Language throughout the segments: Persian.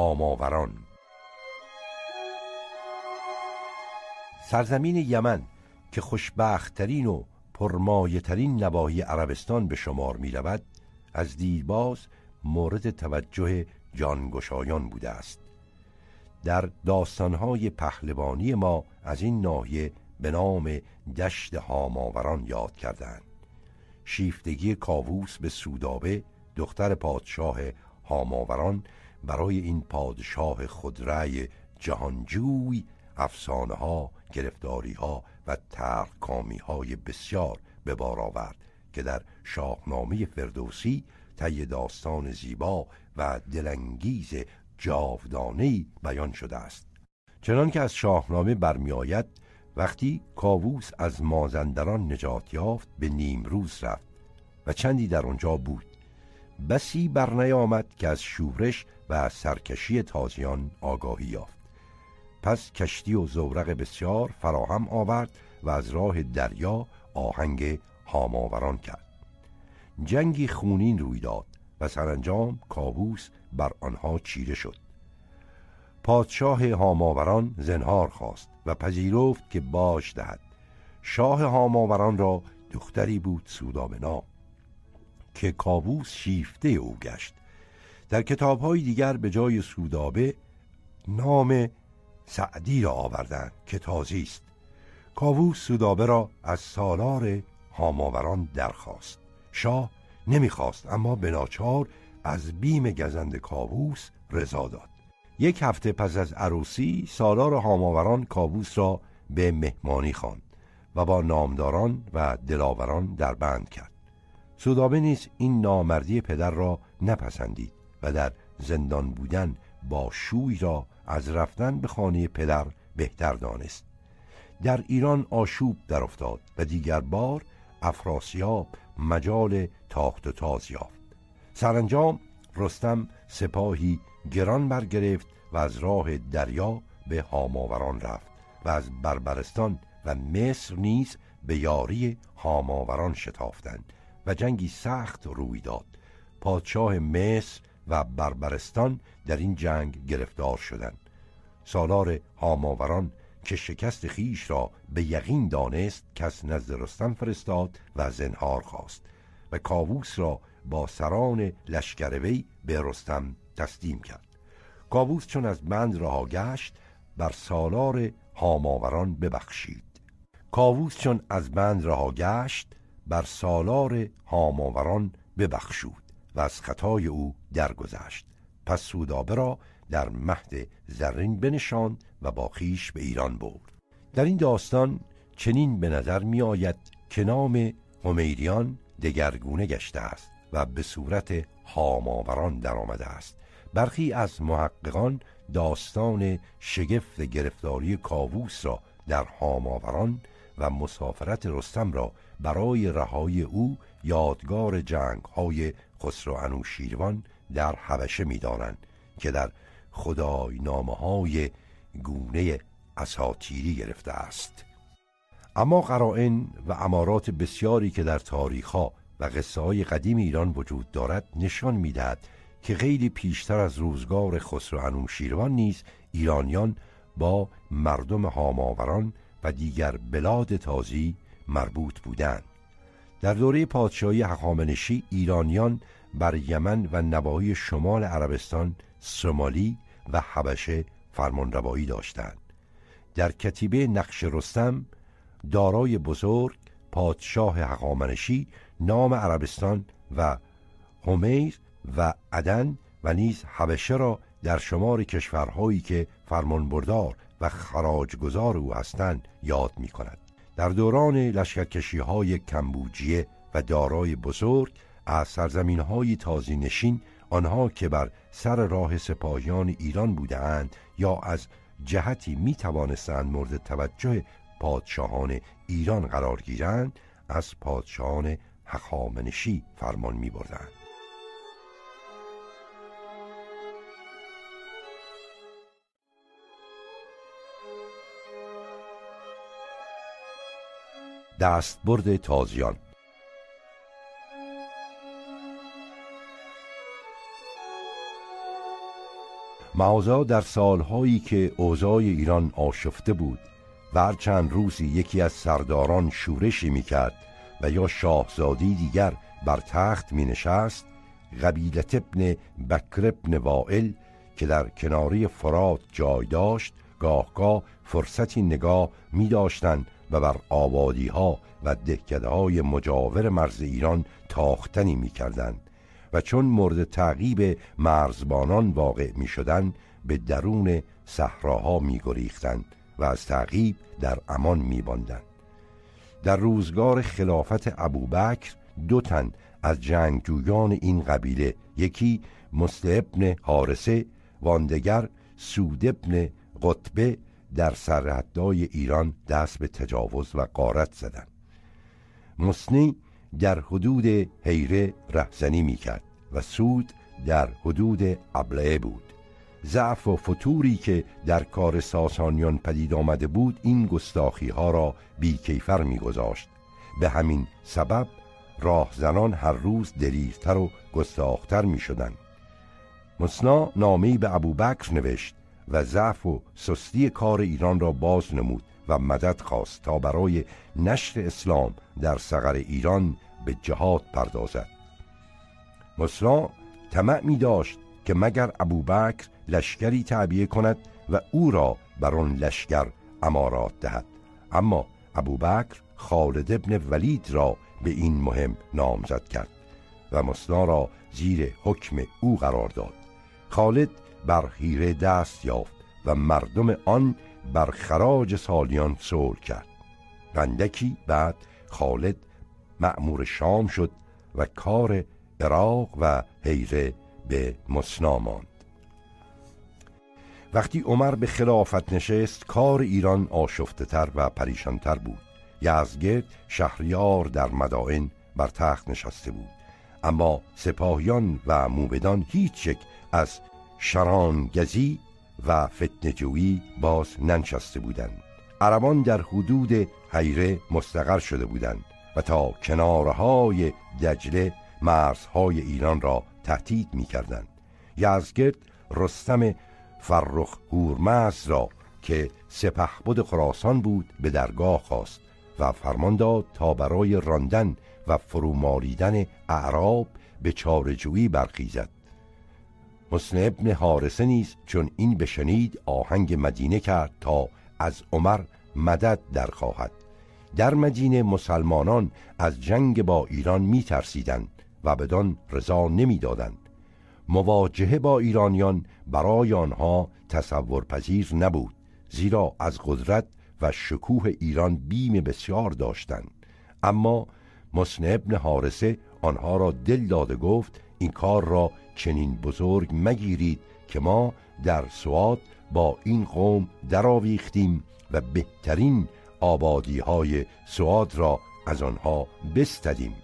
هاماوران سرزمین یمن که خوشبختترین و پرمایهترین نواحی عربستان به شمار می رود از دیرباز مورد توجه جانگشایان بوده است. در داستانهای پهلوانی ما از این ناحیه به نام دشت هاماوران یاد کردند شیفتگی کاووس به سودابه دختر پادشاه هاماوران برای این پادشاه خودرأی جهانجوی افسانه ها گرفتاری ها و ترکامی های بسیار به بار آورد که در شاهنامه فردوسی طی داستان زیبا و دلانگیز جاودانه بیان شده است. چنان که از شاهنامه برمیآید وقتی کاووس از مازندران نجات یافت به نیمروز رفت و چندی در آنجا بود. بسی برنیامد که از شورش و سرکشی تازیان آگاهی یافت. پس کشتی و زورق بسیار فراهم آورد و از راه دریا آهنگ هاماوران کرد. جنگی خونین روی داد و سرانجام کابوس بر آنها چیره شد. پادشاه هاماوران زنهار خواست و پذیرفت که باش دهد. شاه هاماوران را دختری بود سودابنا که کابوس شیفته او گشت. در کتابهای دیگر به جای سودابه نام سعدی را آوردند که تازی است. کاووس سودابه را از سالار هاماوران درخواست. شاه نمی‌خواست اما به ناچار از بیم گزند کاووس رضا داد. یک هفته پس از عروسی سالار هاماوران کاووس را به مهمانی خواند و با نامداران و دلاوران در بند کرد. سودابه نیز این نامردی پدر را نپسندید. و در زندان بودن با شوی را از رفتن به خانه پدر بهتر دانست. در ایران آشوب در افتاد و دیگر بار افراسیاب مجال تاخت و تاز یافت. سرانجام رستم سپاهی گران برگرفت و از راه دریا به هاماوران رفت و از بربرستان و مصر نیز به یاری هاماوران شتافتند و جنگی سخت روی داد. پادشاه مصر و بربرستان در این جنگ گرفتار شدند. سالار هاماوران که شکست خیش را به یقین دانست کس نزد رستم فرستاد و زنهار خواست و کاووس را با سران لشکر وی به رستم تسلیم کرد. کاووس چون از بند رها گشت بر سالار هاماوران ببخشید. کاووس چون از بند رها گشت بر سالار هاماوران ببخشود. و از خطای او درگذشت. پس سودابه را در مهد زرین بنشاند و با خیش به ایران برد. در این داستان چنین به نظر می آید که نام همیریان دگرگونه گشته است و به صورت هاماوران درآمده است. برخی از محققان داستان شگفت گرفتاری کاووس را در هاماوران و مسافرت رستم را برای رهایی او یادگار جنگ های خسرو انوشیروان در حبشه می‌دانند که در خدای نامه های گونه اساتیری گرفته است. اما قرائن و امارات بسیاری که در تاریخها و قصه های قدیم ایران وجود دارد نشان می‌دهد که خیلی پیشتر از روزگار خسرو انوشیروان نیز ایرانیان با مردم هاماوران و دیگر بلاد تازی مربوط بودند. در دوره پادشاهی هخامنشی ایرانیان بر یمن و نواحی شمال عربستان سومالی و حبشه فرمانروایی داشتند. در کتیبه نقش رستم دارای بزرگ پادشاه هخامنشی نام عربستان و همیر و عدن و نیز حبشه را در شمار کشورهایی که فرمانبردار و خراجگزار او هستند یاد می کند در دوران لشکرکشی های کمبوجیه و دارای بزرگ از سرزمین های تازی نشین آنها که بر سر راه سپاهیان ایران بودند یا از جهتی می توانستند مورد توجه پادشاهان ایران قرار گیرند از پادشاهان حخامنشی فرمان می بردند. دستبرد تازیان. معازا در سالهایی که اوضاع ایران آشفته بود و چند روزی یکی از سرداران شورشی می‌کرد و یا شاهزادی دیگر بر تخت می نشست قبیلت ابن بکر ابن وائل که در کناری فرات جای داشت گاهگاه فرصتی نگاه می داشتن و بر آبادی ها و دهکده های مجاور مرز ایران تاختنی می کردن و چون مورد تعقیب مرزبانان واقع می شدن به درون صحراها می گریختن و از تعقیب در امان می باندن. در روزگار خلافت ابوبکر دو تن از جنگجویان این قبیله یکی ابن حارسه واندگر سود ابن قطبه در سرحدهای ایران دست به تجاوز و قارت زدند. مصنی در حدود حیره رهزنی می کرد و سود در حدود ابلعه بود. ضعف و فتوری که در کار ساسانیان پدید آمده بود این گستاخی ها را بیکیفر میگذاشت. به همین سبب راهزنان هر روز دلیرتر و گستاختر می شدن. مصنا نامی به ابوبکر نوشت. و ضعف و سستی کار ایران را باز نمود و مدد خواست تا برای نشر اسلام در سقر ایران به جهاد پردازد. مصنا طمع می داشت که مگر ابوبکر لشکری تعبیه کند و او را بر آن لشکر امارات دهد. اما ابوبکر خالد ابن ولید را به این مهم نامزد کرد و مصنا را زیر حکم او قرار داد. خالد بر دست یافت و مردم آن بر خراج سالیان صلح کرد. بندکی بعد خالد معمور شام شد و کار عراق و حیره به مصنا ماند. وقتی عمر به خلافت نشست کار ایران آشفته تر و پریشانتر بود. یزگرد شهریار در مدائن بر تخت نشسته بود. اما سپاهیان و موبدان هیچ از شرانگزی و فتنجویی باز ننشسته بودند. عربان در حدود حیره مستقر شده بودند و تا کنارهای دجله مرزهای ایران را تهدید می کردند یزگرد رستم فرخ هورمز را که سپهبد خراسان بود به درگاه خواست و فرمان داد تا برای راندن و فرومالیدن اعراب به چارجویی برخیزد. حسن ابن حارسه نیز چون این بشنید آهنگ مدینه کرد تا از عمر مدد در خواهد در مدینه مسلمانان از جنگ با ایران می ترسیدن و بدان رضا نمی‌دادند. مواجهه با ایرانیان برای آنها تصور پذیر نبود زیرا از قدرت و شکوه ایران بیم بسیار داشتند اما مسن ابن حارسه آنها را دل داده گفت این کار را چنین بزرگ مگیرید که ما در سواد با این قوم درآویختیم و بهترین آبادی های سواد را از آنها بستدیم.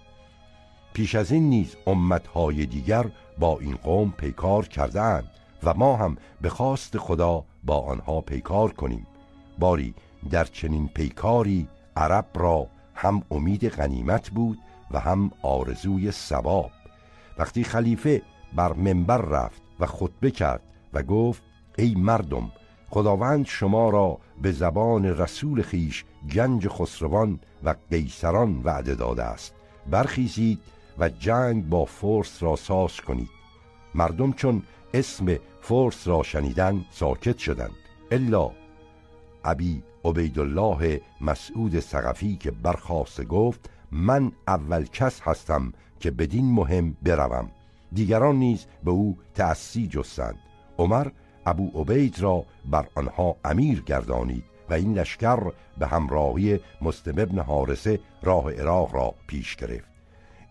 پیش از این نیز امتهای دیگر با این قوم پیکار کردند و ما هم به خواست خدا با آنها پیکار کنیم. باری در چنین پیکاری عرب را هم امید غنیمت بود و هم آرزوی ثواب. وقتی خلیفه بر منبر رفت و خطبه کرد و گفت ای مردم خداوند شما را به زبان رسول خیش گنج خسروان و قیصران وعده داده است. برخیزید و جنگ با فرس را ساز کنید. مردم چون اسم فرس را شنیدن ساکت شدند. الا ابی عبیدالله مسعود سقفی که برخواست گفت من اول کس هستم که بدین مهم بروم. دیگران نیز به او تأسی جستند. عمر ابو عبید را بر آنها امیر گردانید و این لشکر به همراهی مسلم ابن حارسه راه عراق را پیش گرفت.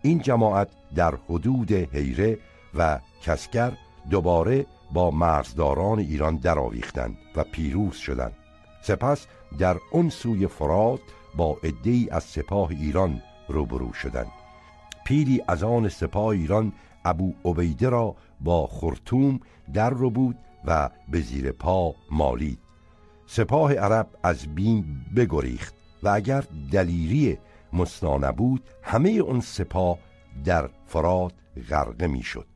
این جماعت در حدود حیره و کسگر دوباره با مرزداران ایران درآویختند و پیروز شدند. سپس در اون سوی فرات با عدهای از سپاه ایران روبرو شدند. پیلی از آن سپاه ایران ابو عبیده را با خرطوم در رو بود و به زیر پا مالید. سپاه عرب از بیم بگریخت و اگر دلیری مسنا نبود همه اون سپاه در فرات غرقه می‌شد.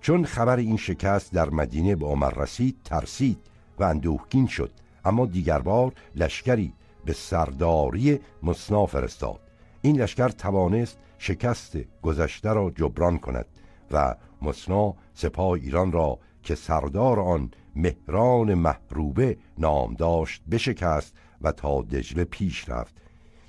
چون خبر این شکست در مدینه به عمر رسید ترسید و اندوهگین شد. اما دیگر بار لشکری به سرداری مصنا فرستاد. این لشکر توانست شکست گذشته را جبران کند. و مصنا سپاه ایران را که سردار آن مهران محروبه نام داشت بشکست و تا دجله پیش رفت.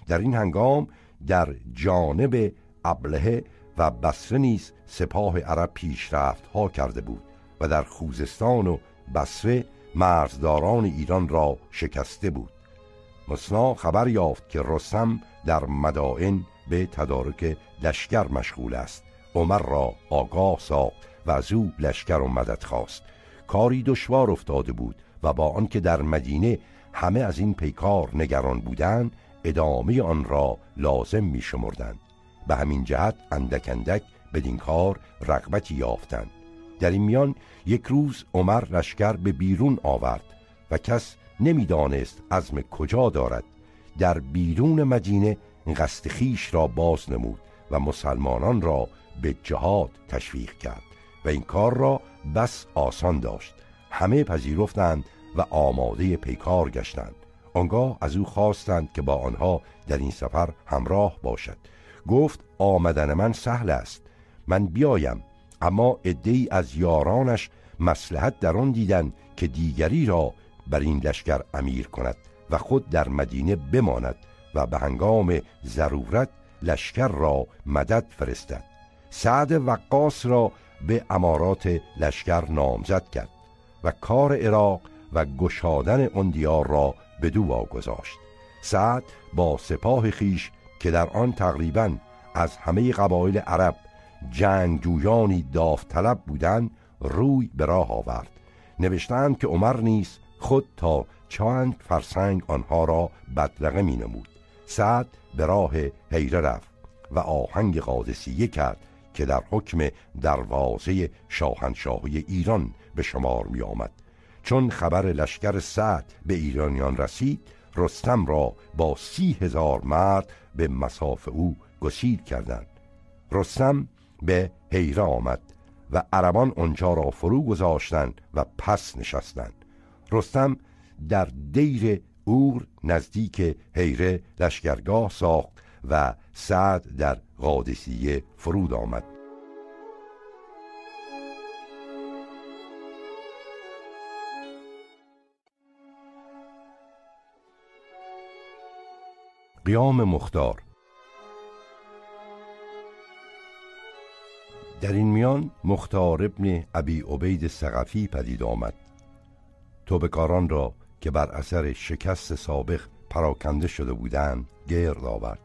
در این هنگام در جانب ابلهه و بسره نیز سپاه عرب پیشرفت ها کرده بود و در خوزستان و بسره مرزداران ایران را شکسته بود. مصنا خبر یافت که رستم در مدائن به تدارک لشکر مشغول است. عمر را آگاه ساخت و از او لشکر و مدد خواست. کاری دشوار افتاده بود و با آنکه در مدینه همه از این پیکار نگران بودند ادامه آن را لازم می شمردند به همین جهت اندک اندک بدین کار رغبتی یافتند. در این میان یک روز عمر لشکر به بیرون آورد و کس نمی‌دانست عزم کجا دارد. در بیرون مدینه قصد خیش را باز نمود و مسلمانان را به جهاد تشویق کرد و این کار را بس آسان داشت. همه پذیرفتند و آماده پیکار گشتند. آنگاه از او خواستند که با آنها در این سفر همراه باشد. گفت آمدن من سهل است. من بیایم. اما ادهی از یارانش مسلحت در آن دیدن که دیگری را بر این لشکر امیر کند و خود در مدینه بماند و به هنگام ضرورت لشکر را مدد فرستد. سعد وقاص را به امارات لشکر نامزد کرد و کار عراق و گشادن اون دیار را به دو واگذاشت. سعد با سپاه خیش که در آن تقریبا از همه قبایل عرب جنگجویانی داوطلب بودند روی به راه آورد. نوشتند که عمر نیز خود تا چند فرسنگ آنها را بدرقه می نمود سعد به راه حیره رفت و آهنگ قادسیه کرد که در حکم دروازه شاهنشاهی ایران به شمار می آمد چون خبر لشکر سعد به ایرانیان رسید رستم را با سی هزار مرد به مساف او گسیل کردند. رستم به حیره آمد و عربان آنجا را فرو گذاشتند و پس نشستند. رستم در دیر اور نزدیک حیره لشکرگاه ساخت و سعد در قادسیه فرود آمد. قیام مختار. در این میان مختار ابن ابی عبید سقفی پدید آمد. توبکاران را که بر اثر شکست سابق پراکنده شده بودند گرد آورد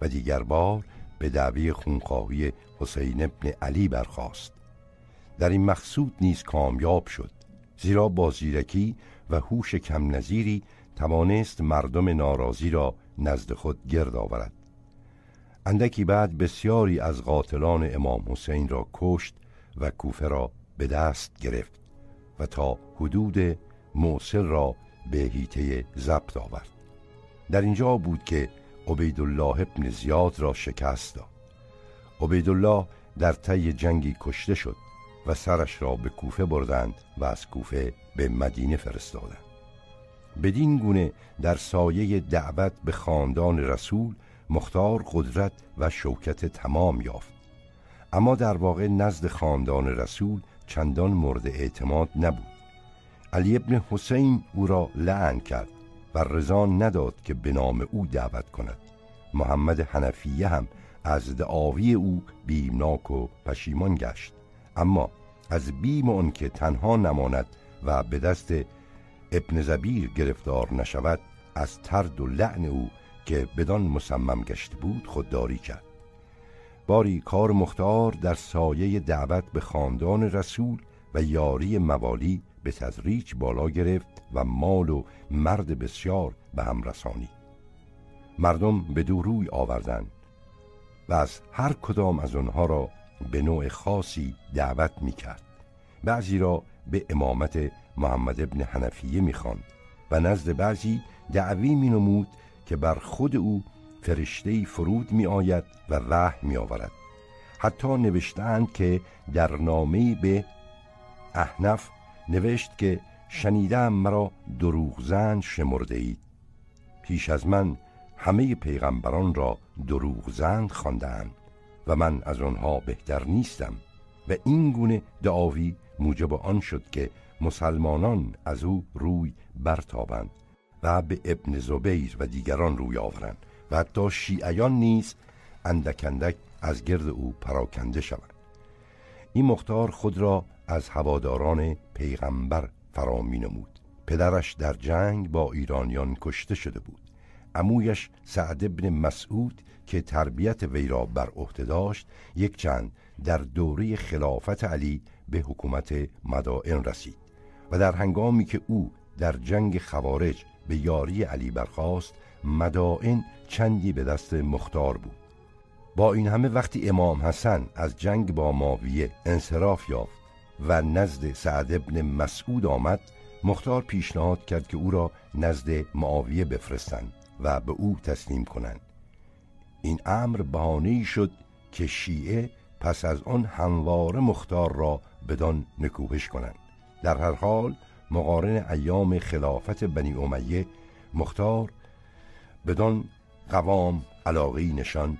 و دیگر بار به دعوی خونخواهی حسین ابن علی برخاست. در این مقصود نیز کامیاب شد زیرا با زیرکی و هوش کم نظیری توانست مردم ناراضی را نزد خود گرد آورد. اندکی بعد بسیاری از قاتلان امام حسین را کشت و کوفه را به دست گرفت و تا حدود موصل را به هیته ضبط آورد. در اینجا بود که عبیدالله ابن زیاد را شکست داد. عبیدالله در طی جنگی کشته شد و سرش را به کوفه بردند و از کوفه به مدینه فرستادند. بدین گونه در سایه دعوت به خاندان رسول مختار قدرت و شوکت تمام یافت. اما در واقع نزد خاندان رسول چندان مورد اعتماد نبود. علی ابن حسین او را لعن کرد. و رضا نداد که به نام او دعوت کند. محمد حنفیه هم از دعاوی او بیمناک و پشیمان گشت. اما از بیم آن که تنها نماند و به دست ابن زبیر گرفتار نشود از ترد و لعن او که بدان مصمم گشته بود خودداری کرد. باری کار مختار در سایه دعوت به خاندان رسول و یاری موالی به تدریج بالا گرفت و مال و مرد بسیار به هم رسانی. مردم به دو روی آوردند و از هر کدام از آنها را به نوع خاصی دعوت می کرد بعضی را به امامت محمد ابن حنفیه می‌خواند و نزد بعضی دعوی می نمود که بر خود او فرشته فرود می آید و وحی می آورد حتی نوشتند که در نامه به احنف نوشت که شنیدم مرا دروغزن شمرده اید پیش از من همه پیغمبران را دروغزند خواندند و من از آنها بهتر نیستم و این گونه دعاوی موجب آن شد که مسلمانان از او روی برتابند و به ابن زبیر و دیگران روی آورند و حتی شیعیان نیز اندک از گرد او پراکنده شوند. این مختار خود را از هواداران پیغمبر فرا نمود پدرش در جنگ با ایرانیان کشته شده بود. امویش سعد ابن مسعود که تربیت وی را بر عهده داشت یک چند در دوره خلافت علی به حکومت مدائن رسید و در هنگامی که او در جنگ خوارج به یاری علی برخاست مدائن چندی به دست مختار بود. با این همه وقتی امام حسن از جنگ با ماویه انصراف یافت و نزد سعد ابن مسعود آمد مختار پیشنهاد کرد که او را نزد معاویه بفرستند و به او تسلیم کنند. این امر بهانه شد که شیعه پس از آن همواره مختار را بدان نکوهش کنند. در هر حال مقارن ایام خلافت بنی امیه مختار بدان قوام علاقی نشان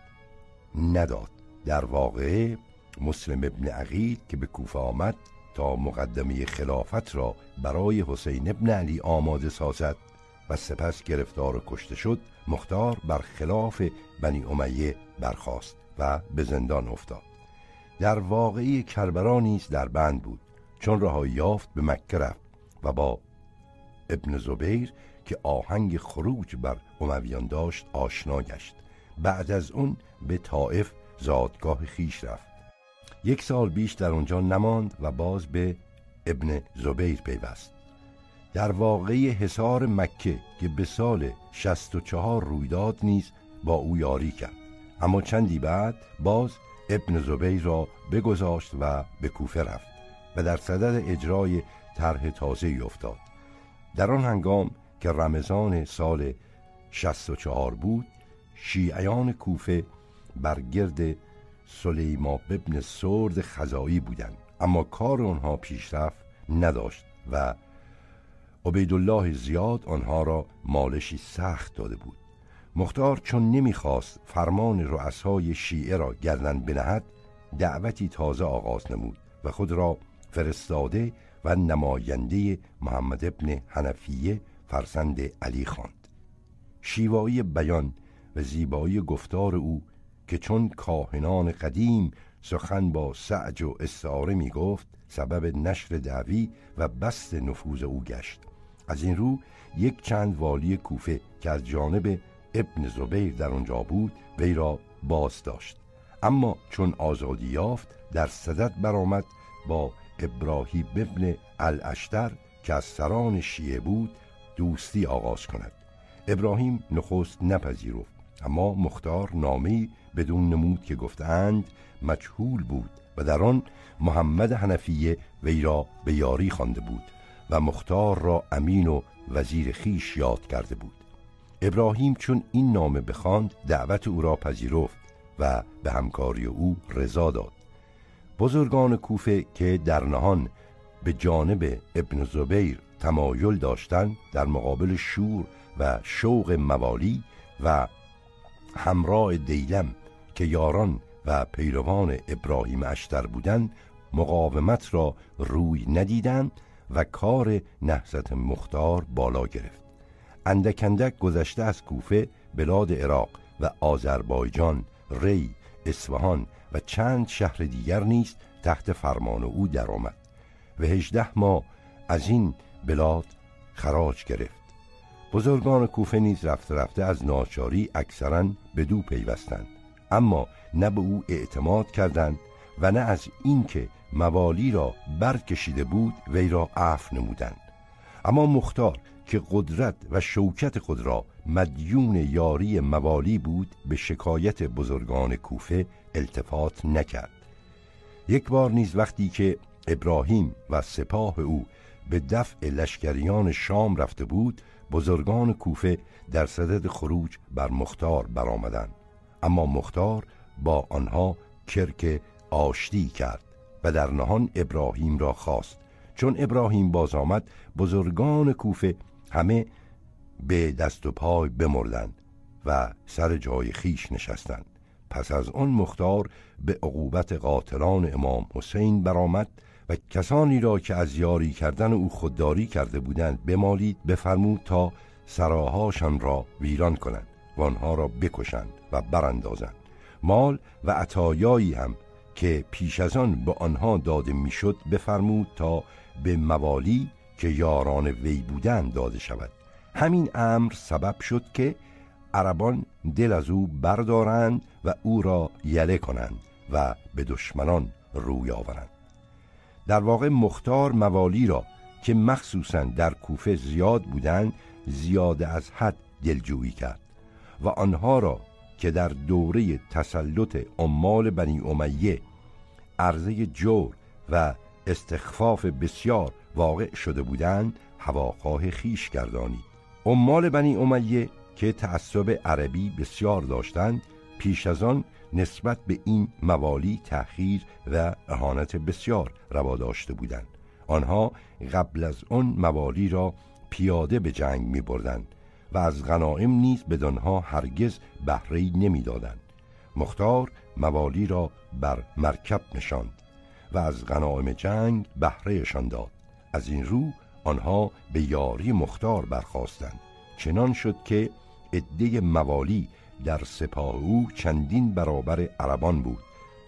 نداد. در واقعه مسلم ابن عقیل که به کوفه آمد تا مقدمه خلافت را برای حسین ابن علی آماده سازد و سپس گرفتار و کشته شد مختار بر خلاف بنی امیه برخاست و به زندان افتاد. در واقعی کربرا نیز در بند بود چون رهایی یافت به مکه رفت و با ابن زبیر که آهنگ خروج بر امویان داشت آشنا گشت. بعد از اون به طائف زادگاه خیش رفت. یک سال بیش در آنجا نماند و باز به ابن زبیر پیوست. در واقعی حصار مکه که به سال 64 رویداد نیز با او یاری کرد. اما چندی بعد باز ابن زبیر را بگذاشت و به کوفه رفت و در صدد اجرای طرح تازه افتاد. در آن هنگام که رمضان سال 64 بود شیعیان کوفه بر گرد سلیما ابن سرد خزایی بودند. اما کار آنها پیشرفت نداشت و عبیدالله زیاد آنها را مالشی سخت داده بود. مختار چون نمی‌خواست فرمان رؤسای شیعه را گردن بنهد دعوتی تازه آغاز نمود و خود را فرستاده و نماینده محمد ابن حنفیه فرزند علی خواند. شیوایی بیان و زیبایی گفتار او که چون کاهنان قدیم سخن با سعج و استعاره می گفت سبب نشر دعوی و بست نفوذ او گشت. از این رو یک چند والی کوفه که از جانب ابن زبیر در آنجا بود وی را باز داشت. اما چون آزادی یافت در صدد برآمد با ابراهیم ابن الاشتر که از سران شیعه بود دوستی آغاز کند. ابراهیم نخست نپذیرفت. اما مختار نامی بدون نمود که گفتند مجهول بود و در آن محمد حنفیه وی را به یاری خوانده بود و مختار را امین و وزیر خیش یاد کرده بود. ابراهیم چون این نامه بخواند دعوت او را پذیرفت و به همکاری او رضا داد. بزرگان کوفه که در نهان به جانب ابن زبیر تمایل داشتند در مقابل شور و شوق موالی و همراه دیلم که یاران و پیروان ابراهیم اشتر بودند مقاومت را روی ندیدند و کار نهضت مختار بالا گرفت. اندک گذشته از کوفه بلاد عراق و آذربایجان ری اصفهان و چند شهر دیگر نیز تحت فرمان او درآمد. و هجده ماه از این بلاد خراج گرفت. بزرگان کوفه نیز رفته رفته از ناچاری اکثرا به دو پیوستند. اما نه به او اعتماد کردند و نه از اینکه موالی را برکشیده بود وی را عفو نمودند. اما مختار که قدرت و شوکت خود را مدیون یاری موالی بود به شکایت بزرگان کوفه التفات نکرد. یک بار نیز وقتی که ابراهیم و سپاه او به دفع لشکریان شام رفته بود بزرگان کوفه در صدد خروج بر مختار برآمدند. اما مختار با آنها کرک آشتی کرد و در نهان ابراهیم را خواست. چون ابراهیم باز آمد بزرگان کوفه همه به دست و پای بمردند و سر جای خیش نشستند. پس از آن مختار به عقوبت قاتلان امام حسین برآمد و کسانی را که از یاری کردن او خودداری کرده بودند بمالید بفرمود تا سراهاشان را ویران کنند و آنها را بکشند و براندازند. مال و عطایایی هم که پیش از آن به آنها داده می‌شد بفرمود تا به موالی که یاران وی بودند داده شود. همین امر سبب شد که عربان دل از او بردارند و او را یله کنند و به دشمنان روی آورند. در واقع مختار موالی را که مخصوصا در کوفه زیاد بودند زیاده از حد دلجویی کرد و آنها را که در دوره تسلط عمال بنی امیه عرضه جور و استخفاف بسیار واقع شده بودند هواخواه خیش گردانید. عمال بنی امیه که تعصب عربی بسیار داشتند پیش از آن نسبت به این موالی تأخیر و اهانت بسیار روا داشته بودند. آنها قبل از آن موالی را پیاده به جنگ می بردند و از غنائم نیز بدانها هرگز بهره نمی‌دادند. مختار موالی را بر مرکب نشاند و از غنائم جنگ بهرهشان داد. از این رو آنها به یاری مختار برخواستند چنان شد که عده موالی در سپاه او چندین برابر عربان بود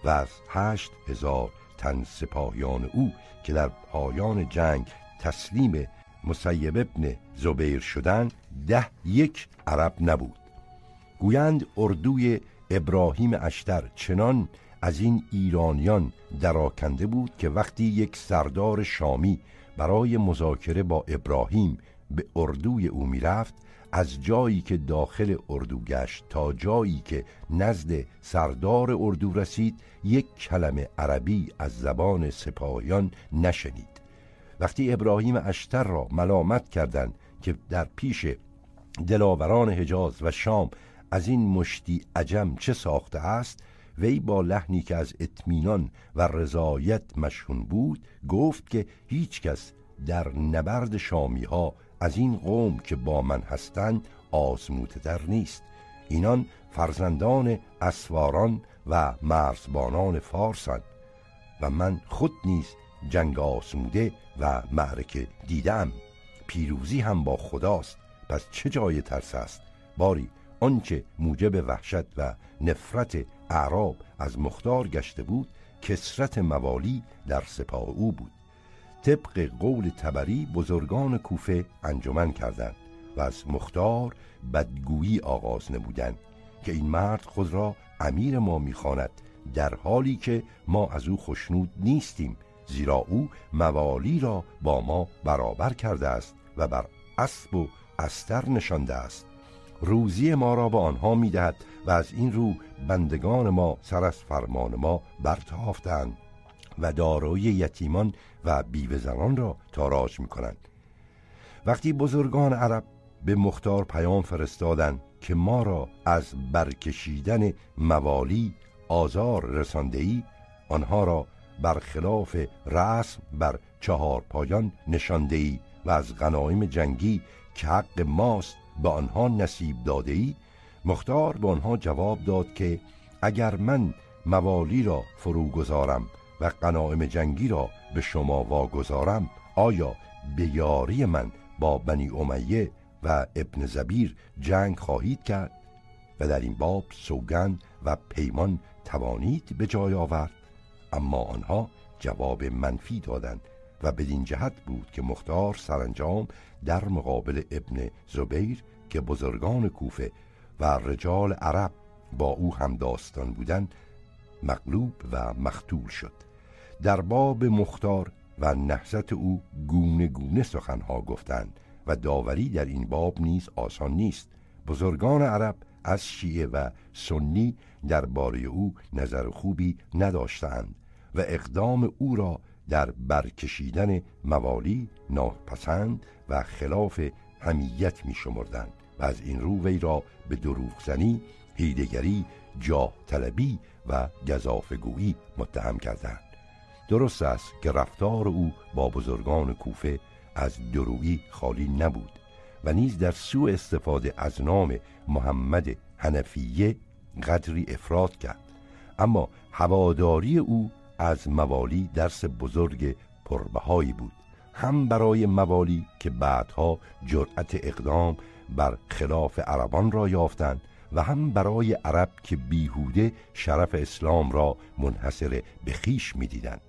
و از هشت هزار تن سپاهیان او که در پایان جنگ تسلیم مسیب ابن زبیر شدن ده یک عرب نبود. گویند اردوی ابراهیم اشتر چنان از این ایرانیان دراکنده بود که وقتی یک سردار شامی برای مذاکره با ابراهیم به اردوی او می‌رفت از جایی که داخل اردو گشت تا جایی که نزد سردار اردو رسید یک کلمه عربی از زبان سپاهیان نشنید. وقتی ابراهیم اشتر را ملامت کردند که در پیش دلاوران حجاز و شام از این مشتی عجم چه ساخته است وی با لحنی که از اطمینان و رضایت مشهون بود گفت که هیچ کس در نبرد شامی ها از این قوم که با من هستند آزموده در نیست. اینان فرزندان اسواران و مرزبانان فارسند و من خود نیز جنگ آسموده و معرکه دیدم. پیروزی هم با خداست. پس چه جای ترس است؟ باری آنچه موجب وحشت و نفرت اعراب از مختار گشته بود کسرت موالی در سپاه او بود. طبق قول تبری بزرگان کوفه انجمن کردند و از مختار بدگویی آغاز نمودند که این مرد خود را امیر ما می‌خواند در حالی که ما از او خشنود نیستیم زیرا او موالی را با ما برابر کرده است و بر اسب و استر نشانده است. روزی ما را به آنها می‌دهد و از این رو بندگان ما سر از فرمان ما برتافتند و دارای یتیمان و بیوه زنان را تاراج می کنند وقتی بزرگان عرب به مختار پیام فرستادند که ما را از برکشیدن موالی آزار رسانده ای آنها را برخلاف رسم بر چهار پایان نشانده ای و از غنایم جنگی که حق ماست به آنها نصیب داده ای مختار به آنها جواب داد که اگر من موالی را فرو گذارم و قناعم جنگی را به شما واگذارم آیا به یاری من با بنی امیه و ابن زبیر جنگ خواهید کرد و در این باب سوگند و پیمان توانید به جای آورد؟ اما آنها جواب منفی دادند و بدین جهت بود که مختار سرانجام در مقابل ابن زبیر که بزرگان کوفه و رجال عرب با او هم داستان بودند مغلوب و مختول شد. در باب مختار و نهضت او گونه گونه سخنها گفتند و داوری در این باب نیز آسان نیست. بزرگان عرب از شیعه و سنی درباره او نظر خوبی نداشتند و اقدام او را در برکشیدن موالی ناپسند و خلاف همیت می شمردند و از این رو وی را به دروغ زنی هیدگری جاه طلبی و گذافگویی متهم کردند. درست است که رفتار او با بزرگان کوفه از درویی خالی نبود و نیز در سوء استفاده از نام محمد حنفیه قدری افراد کرد. اما هواداری او از موالی درس بزرگ پربهایی بود. هم برای موالی که بعدها جرأت اقدام بر خلاف عربان را یافتند و هم برای عرب که بیهوده شرف اسلام را منحصر به خیش می‌دیدند.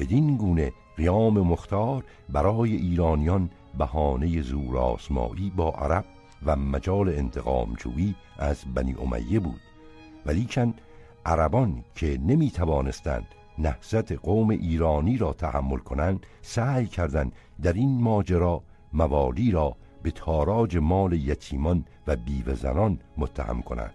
بدین گونه قیام مختار برای ایرانیان بهانه زور آسمایی با عرب و مجال انتقام جویی از بنی امیه بود. ولیکن عربان که نمی توانستند نهضت قوم ایرانی را تحمل کنند سعی کردند در این ماجرا موالی را به تاراج مال یتیمان و بیوه زنان متهم کنند.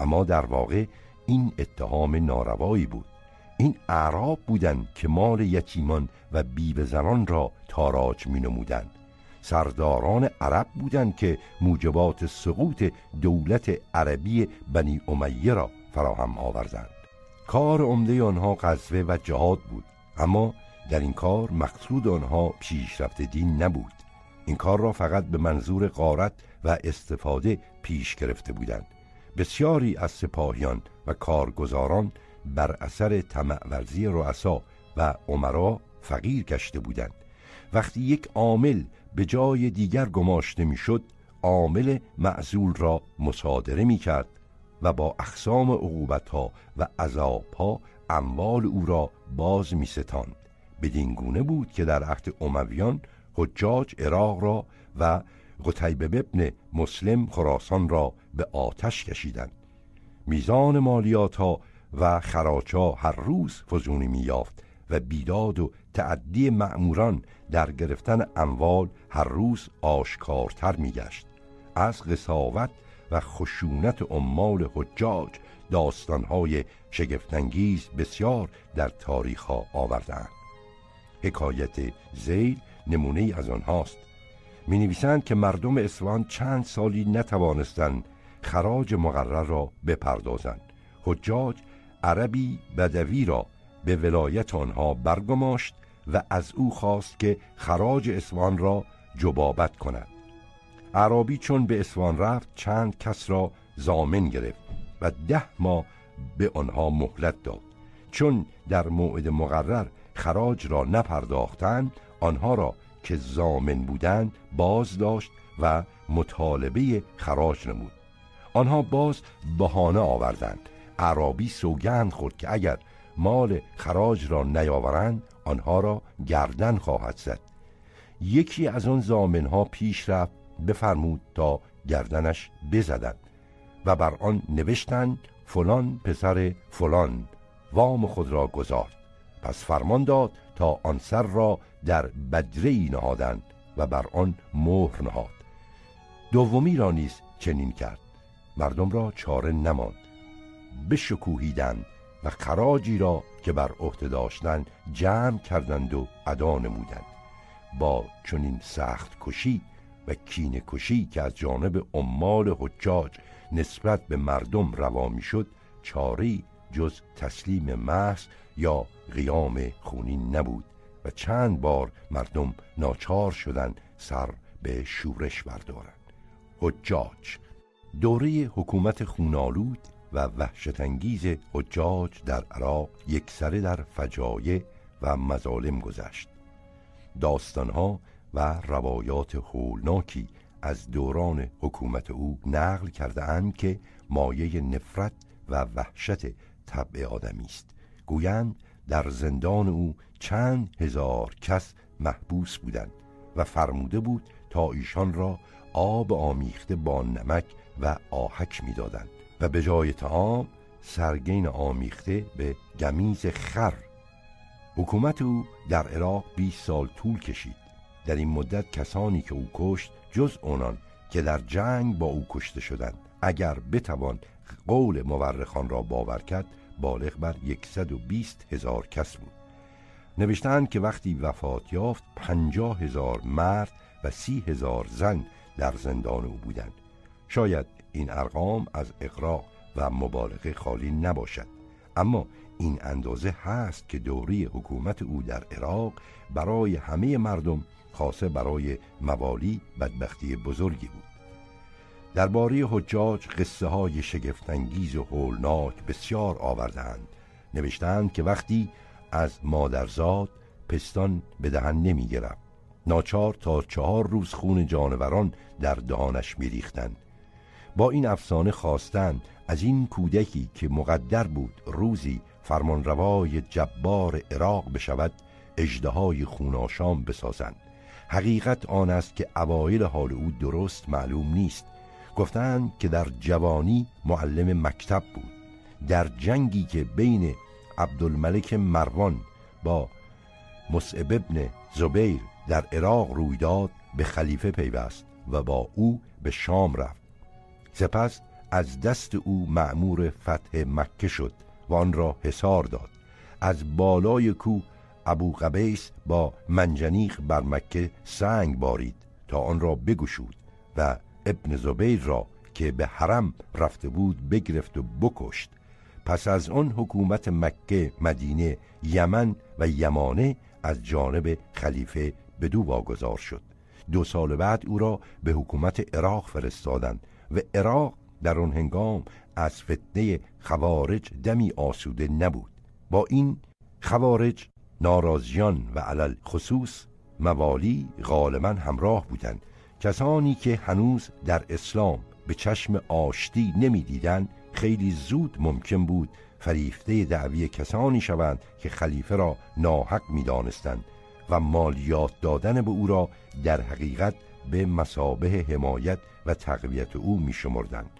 اما در واقع این اتهام ناروایی بود. این اعراب بودند که مال یتیمان و بیوه زنان را تاراج می نمودند سرداران عرب بودند که موجبات سقوط دولت عربی بنی امیه را فراهم آوردند. کار عمده آنها غزوه و جهاد بود اما در این کار مقصود آنها پیشرفت دین نبود. این کار را فقط به منظور قارت و استفاده پیش گرفته بودند. بسیاری از سپاهیان و کارگزاران بر اثر طمع رؤسا و عمرا فقیر گشته بودند. وقتی یک عامل به جای دیگر گماشته می‌شد عامل معزول را مصادره می کرد و با اقسام ها و ها اموال او را باز می ستاند بدین گونه بود که در عهد امویان حجاج عراق را و قتیبه ابن مسلم خراسان را به آتش کشیدند. میزان مالیات ها و خراچا هر روز فزونی میافت و بیداد و تعدی معموران در گرفتن اموال هر روز آشکارتر میگشت. از قصاوت و خشونت عمال حجاج داستانهای شگفتانگیز بسیار در تاریخ ها آوردند حکایت زیل نمونه از آنهاست. می نویسند که مردم اسوان چند سالی نتوانستند خراج مقرر را بپردازند. حجاج عربی بدوی را به ولایت آنها برگماشت و از او خواست که خراج اسوان را جبابت کند. عربی چون به اسوان رفت چند کس را زامن گرفت و ده ماه به آنها مهلت داد. چون در موعد مقرر خراج را نپرداختند آنها را که زامن بودند باز داشت و مطالبه خراج نمود. آنها باز بهانه آوردند. عربی سوگند خورد که اگر مال خراج را نیاورند آنها را گردن خواهد زد. یکی از آن زامنها پیش رفت بفرمود تا گردنش بزدند و بر آن نوشتند فلان پسر فلان وام خود را گذارد پس فرمان داد تا آن سر را در بدره ای نهادند و بر آن مهر نهاد. دومی را نیز چنین کرد. مردم را چاره نماند. بشکوهیدند و خراجی را که بر عهده داشتند جمع کردند و ادا نمودند. با چنین سخت کشی و کین کشی که از جانب عمال حجاج نسبت به مردم روا می‌شد چاری جز تسلیم محض یا قیام خونین نبود و چند بار مردم ناچار شدند سر به شورش بردارند. حجاج دوره حکومت خونالود و وحشتانگیز حجاج در عراق یک سره در فجایع و مظالم گذشت. داستانها و روایات هولناکی از دوران حکومت او نقل کرده اند که مایه نفرت و وحشت طبع آدمی است. گویند در زندان او چند هزار کس محبوس بودند و فرموده بود تا ایشان را آب آمیخته با نمک و آهک می‌دادند. و به جای تعام سرگین آمیخته به گمیز خر. حکومت او در عراق 20 سال طول کشید. در این مدت کسانی که او کشت جز اونان که در جنگ با او کشته شدند. اگر بتوان قول مورخان را باور کرد بالغ بر 120 هزار کس بود. نوشتند که وقتی وفات یافت پنجاه هزار مرد و سی هزار زن در زندان او بودند. شاید این ارقام از اقرا و مبالغه خالی نباشد. اما این اندازه هست که دوری حکومت او در عراق برای همه مردم خاصه برای موالی بدبختی بزرگی بود. درباره حجاج قصه های شگفتانگیز و هولناک بسیار آوردهاند. نوشتند که وقتی از مادرزاد پستان به دهن نمی گرفت ناچار تا چهار روز خون جانوران در دهانش میریختند. با این افسانه خواستند از این کودکی که مقدر بود روزی فرمانروای جبار عراق بشود اجدهای خوناشام بسازند. حقیقت آن است که اوایل حال او درست معلوم نیست. گفتند که در جوانی معلم مکتب بود. در جنگی که بین عبدالملک مروان با مصعب ابن زبیر در عراق روی داد به خلیفه پیوست و با او به شام رفت. سپس از دست او معمور فتح مکه شد و آن را حصار داد. از بالای کو ابو قبیس با منجنیق بر مکه سنگ بارید تا آن را بگشود و ابن زبیر را که به حرم رفته بود بگرفت و بکشت. پس از آن حکومت مکه مدینه یمن و یمانه از جانب خلیفه بدو واگذار شد. دو سال بعد او را به حکومت عراق فرستادند و عراق در آن هنگام از فتنه خوارج دمی آسوده نبود. با این خوارج ناراضیان و علل خصوص موالی غالبا همراه بودند. کسانی که هنوز در اسلام به چشم آشتی نمی‌دیدند خیلی زود ممکن بود فریفته دعوی کسانی شوند که خلیفه را ناحق می‌دانستند و مالیات دادن به او را در حقیقت به مسابه حمایت و تقویت او می شمردند.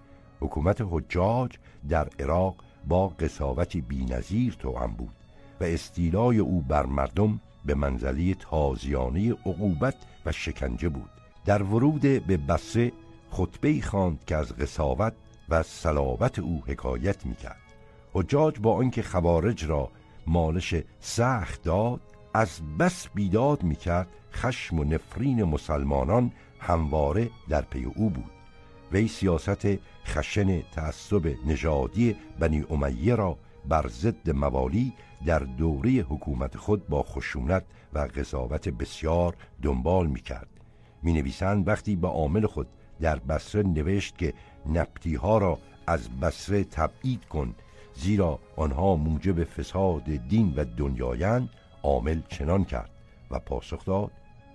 حکومت حجاج در عراق با قصاوتی بینظیر توأم بود و استیلای او بر مردم به منزلی تازیانه عقوبت و شکنجه بود در ورود به بسه خطبه خواند که از قصاوت و صلابت او حکایت می‌کرد حجاج با آنکه خوارج را مالش سخت داد از بس بیداد می‌کرد خشم و نفرین مسلمانان همواره در پی او بود. وی سیاست خشن تعصب نژادی بنی امیه را بر ضد موالی در دوره حکومت خود با خشونت و قضاوت بسیار دنبال می کرد می نویسند وقتی به عامل خود در بسره نوشت که نپتی ها را از بسره تبعید کن زیرا آنها موجب فساد دین و دنیایند عامل چنان کرد و پاسخ داد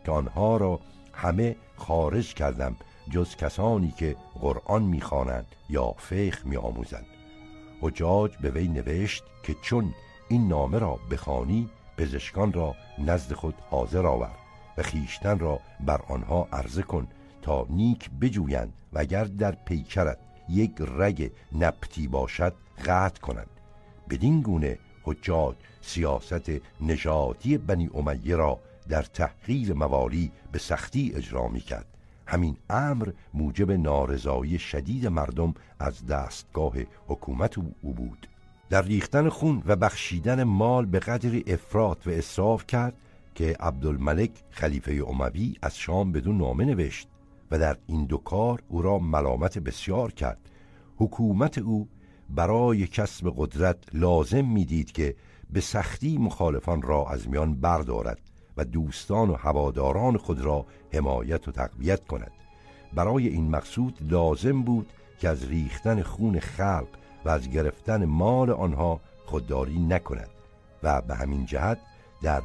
که آنها را همه خارج کردم جز کسانی که قرآن می‌خوانند یا فقه میآموزند. حجاج به وی نوشت که چون این نامه را بخوانی پزشکان را نزد خود حاضر آور و خیشتن را بر آنها عرضه کن تا نیک بجویند و اگر در پیکرت یک رگ نپتی باشد قطع کنند. بدین گونه حجاج سیاست نژادی بنی امیه را در تحقیر موالی به سختی اجرا می کرد همین امر موجب نارضایی شدید مردم از دستگاه حکومت او بود. در ریختن خون و بخشیدن مال به قدری افراد و اصراف کرد که عبدالملک خلیفه اموی از شام بدون نامه نوشت و در این دو کار او را ملامت بسیار کرد. حکومت او برای کسب قدرت لازم می‌دید که به سختی مخالفان را از میان بردارد. و دوستان و هواداران خود را حمایت و تقویت کند. برای این مقصود لازم بود که از ریختن خون خلق و از گرفتن مال آنها خودداری نکند و به همین جهت در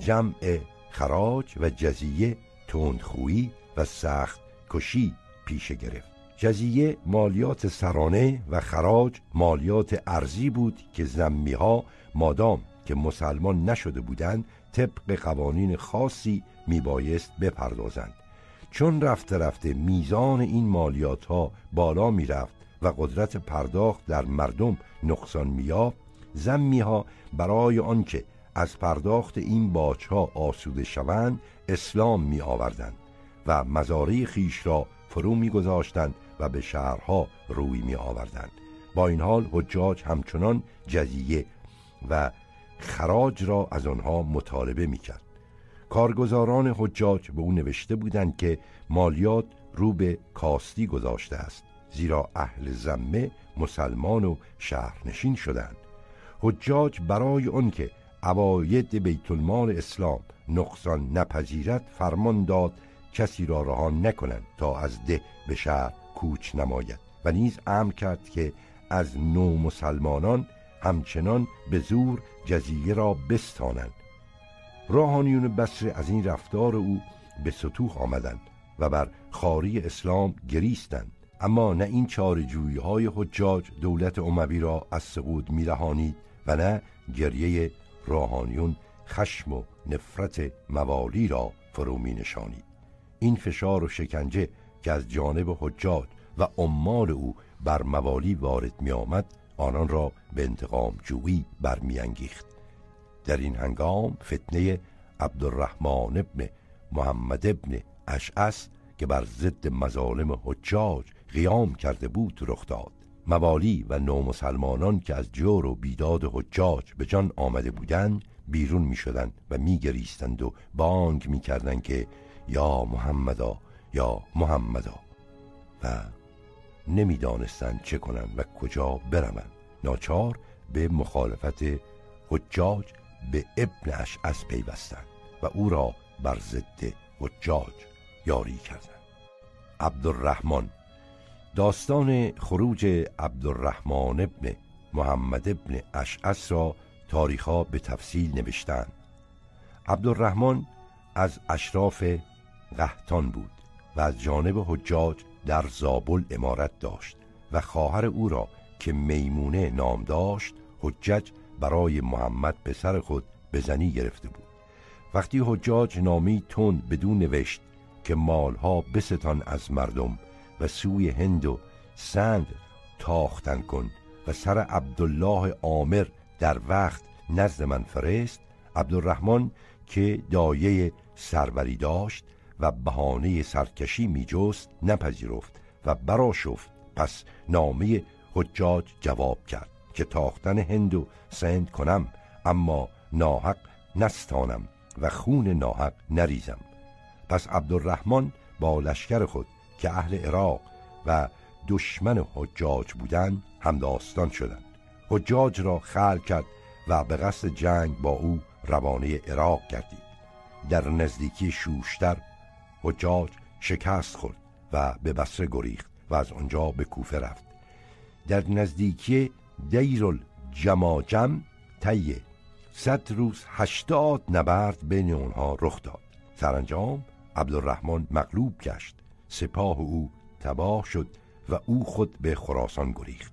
جمع خراج و جزیه تندخویی و سخت کشی پیش گرفت. جزیه مالیات سرانه و خراج مالیات ارزی بود که زمی ها مادام که مسلمان نشده بودند طبق قوانین خاصی میبایست بپردازند. چون رفته رفته میزان این مالیات ها بالا می‌رفت و قدرت پرداخت در مردم نقصان میافت زمی ها برای آنکه از پرداخت این باچ ها آسوده شوند اسلام می آوردند و مزاره خیش را فرو میگذاشتند و به شهرها روی می آوردند با این حال حجاج همچنان جزیه و خراج را از آنها مطالبه می کرد کارگزاران حجاج به او نوشته بودند که مالیات رو به کاستی گذاشته است زیرا اهل زمه مسلمان و شهرنشین شدند. حجاج برای آنکه عواید بیت المال اسلام نقصان نپذیرد فرمان داد کسی را رها نکنند تا از ده به شهر کوچ نماید و نیز امر کرد که از نو مسلمانان همچنان به زور جزیره را بستانند. راهانیون بصره از این رفتار او به سطوح آمدند و بر خاری اسلام گریستند. اما نه این چارجویی های حجاج دولت اموی را از سقوط میرهانید و نه گریه راهانیون خشم و نفرت موالی را فرو می نشانید این فشار و شکنجه که از جانب حجاج و عمال او بر موالی وارد می آمد آنان را به انتقام جویی برمیانگیخت. در این هنگام فتنه عبدالرحمن ابن محمد ابن اشعس که بر ضد مظالم حجاج قیام کرده بود رخ داد. موالی و نومسلمانان که از جور و بیداد حجاج به جان آمده بودند بیرون می شدند و می گریستند و بانگ می کردند که یا محمدا یا محمدا. و نمی‌دانستند چه کنند و کجا بروند ناچار به مخالفت حجاج به ابن اشعس پیوستند و او را بر ضد حجاج یاری کردند. عبدالرحمن داستان خروج عبدالرحمن ابن محمد ابن اشعس را تاریخا به تفصیل نوشتند. عبدالرحمن از اشراف قهتان بود و از جانب حجاج در زابل امارت داشت و خواهر او را که میمونه نام داشت حجج برای محمد پسر خود به زنی گرفته بود. وقتی حجاج نامی تون بدون نوشت که مالها بستان از مردم و سوی هند و سند تاختن کن و سر عبدالله عامر در وقت نزد من فرست عبدالرحمن که دایه سروری داشت و بهانه سرکشی می جست نپذیرفت و برا شفت پس نامه حجاج جواب کرد که تاختن هند و سند کنم اما ناحق نستانم و خون ناحق نریزم. پس عبدالرحمن با لشکر خود که اهل عراق و دشمن حجاج بودند همداستان شدند. حجاج را خل کرد و به قصد جنگ با او روانه عراق گردید. در نزدیکی شوشتر حجاج شکست خورد و به بصره گریخت و از آنجا به کوفه رفت. در نزدیکی دیر الجماجم طی صد روز هشتاد نبرد بین آنها رخ داد. سرانجام عبدالرحمن مغلوب گشت. سپاه او تباه شد و او خود به خراسان گریخت.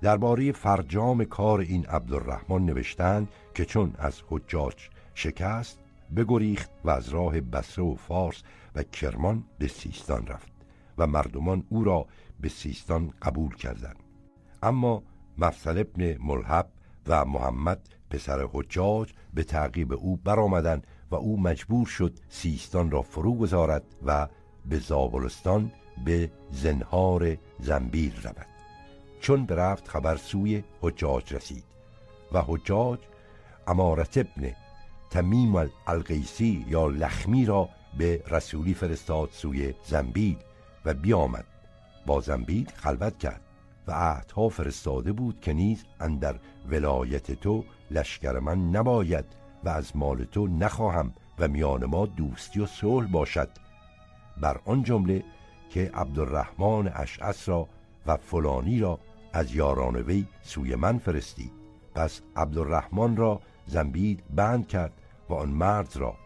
درباره فرجام کار این عبدالرحمن نوشتند که چون از حجاج شکست بگریخت و از راه بسره و فارس و کرمان به سیستان رفت و مردمان او را به سیستان قبول کردند. اما مفصل ابن ملحب و محمد پسر حجاج به تعقیب او برآمدند و او مجبور شد سیستان را فرو گذارد و به زابلستان به زنهار زنبیل رود. چون برفت خبر سوی حجاج رسید و حجاج امارت ابن تمیم القیسی یا لخمی را به رسولی فرستاد سوی زنبیل و بیامد. با زنبیل خلوت کرد و عهدها فرستاده بود که نیز اندر ولایت تو لشکر من نباید و از مال تو نخواهم و میان ما دوستی و صلح باشد. بر آن جمله که عبدالرحمن اشعس را و فلانی را از یاران وی سوی من فرستی. پس عبدالرحمن را زنبیل بند کرد و آن مرد را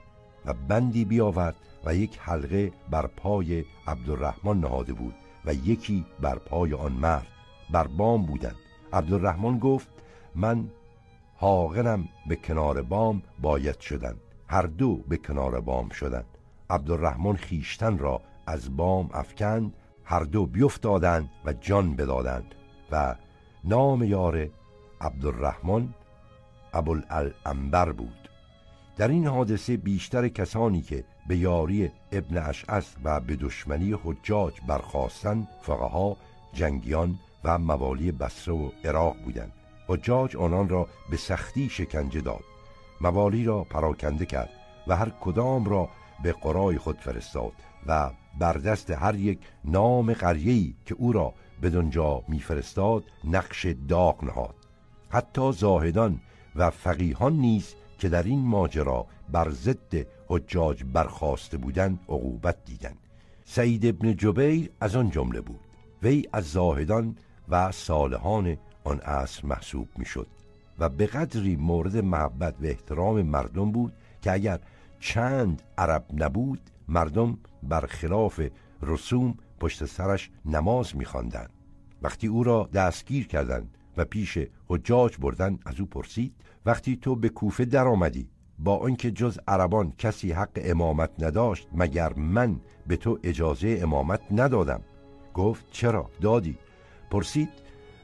و بندی بیاورد و یک حلقه بر پای عبدالرحمن نهاده بود و یکی بر پای آن مرد بر بام بودند. عبدالرحمن گفت من حاقنم به کنار بام باید شدن. هر دو به کنار بام شدند عبدالرحمن خیشتن را از بام افکند هر دو بیفتادند و جان بدادند و نام یار عبدالرحمن ابوالانبر بود. در این حادثه بیشتر کسانی که به یاری ابن اشعث و به دشمنی حجاج برخواستند فقها جنگیان و موالی بصره و عراق بودند. حجاج آنان را به سختی شکنجه داد. موالی را پراکنده کرد و هر کدام را به قرای خود فرستاد و بر دست هر یک نام قریه‌ای که او را بدونجا میفرستاد نقش داغ نهاد. حتی زاهدان و فقیهان نیز که در این ماجرا بر ضد حجاج برخواسته بودند عقوبت دیدند سعید ابن جبیر از آن جمله بود. وی از زاهدان و صالحان آن عصر محسوب می‌شد و به قدری مورد محبت و احترام مردم بود که اگر چند عرب نبود مردم برخلاف رسوم پشت سرش نماز میخواندند. وقتی او را دستگیر کردند و پیش حجاج بردن از او پرسید وقتی تو به کوفه در آمدی با آنکه جز عربان کسی حق امامت نداشت مگر من به تو اجازه امامت ندادم؟ گفت چرا؟ دادی. پرسید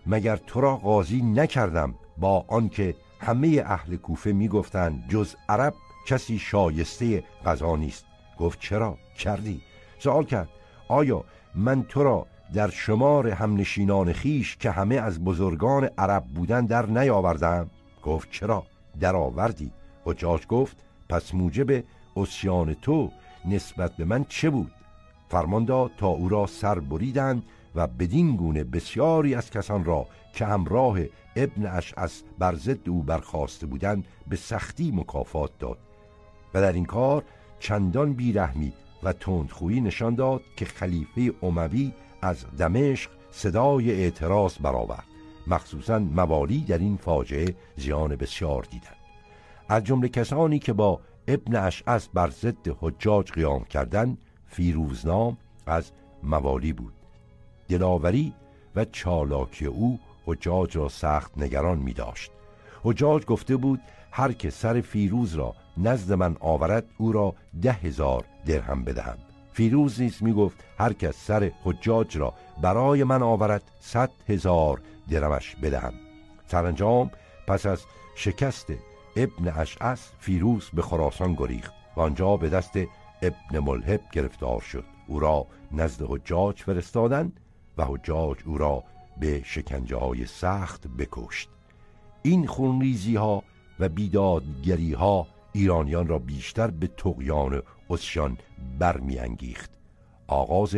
مگر تو را قاضی نکردم؟ با آنکه همه اهل کوفه می‌گفتند جز عرب کسی شایسته قضا نیست. گفت چرا؟ کردی. سوال کرد آیا من تو را در شمار همنشینان خیش که همه از بزرگان عرب بودن در نیاوردم؟ گفت چرا در آوردی حجاج گفت پس موجب اسیان تو نسبت به من چه بود؟ فرمان داد تا او را سر بریدند و بدین گونه بسیاری از کسان را که همراه ابن اشعث بر ضد او برخواسته بودند به سختی مکافات داد و در این کار چندان بیرحمی و تندخویی نشان داد که خلیفه اموی از دمشق صدای اعتراض برآورد. مخصوصا موالی در این فاجعه زیان بسیار دیدند. از جمله کسانی که با ابن اشعث بر ضد حجاج قیام کردند فیروزنام از موالی بود. دلاوری و چالاکی او حجاج را سخت نگران می داشت حجاج گفته بود هر که سر فیروز را نزد من آورد او را ده هزار درهم بدهم. فیروز نیز می گفت هر کس سر حجاج را برای من آورد صد هزار درمش بدهم. سرانجام پس از شکست ابن اشعث فیروز به خراسان گریخت و آنجا به دست ابن ملحب گرفتار شد. او را نزد حجاج فرستادند و حجاج او را به شکنجه های سخت بکشت. این خونریزی ها و بیدادگری ها ایرانیان را بیشتر به تقیان اسیان برمیانگیخت. آغاز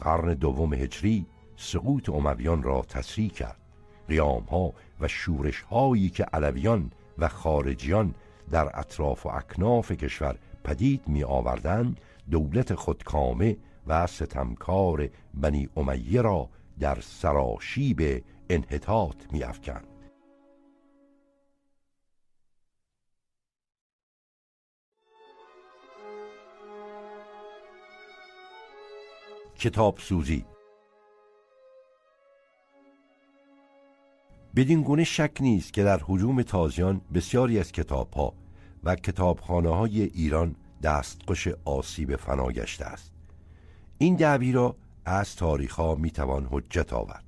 قرن دوم هجری سقوط امویان را تسریع کرد. قیام ها و شورش هایی که علویان و خارجیان در اطراف و اکناف کشور پدید می آوردند دولت خودکامه و ستمکار بنی امیه را در سراشیب انحطاط می افکند. کتاب سوزی بدین گونه شک نیست که در حجوم تازیان بسیاری از کتاب ها و کتابخانه های ایران دستقش آسیب فنا گشته است. این دعوی را از تاریخ ها می توان حجت آورد.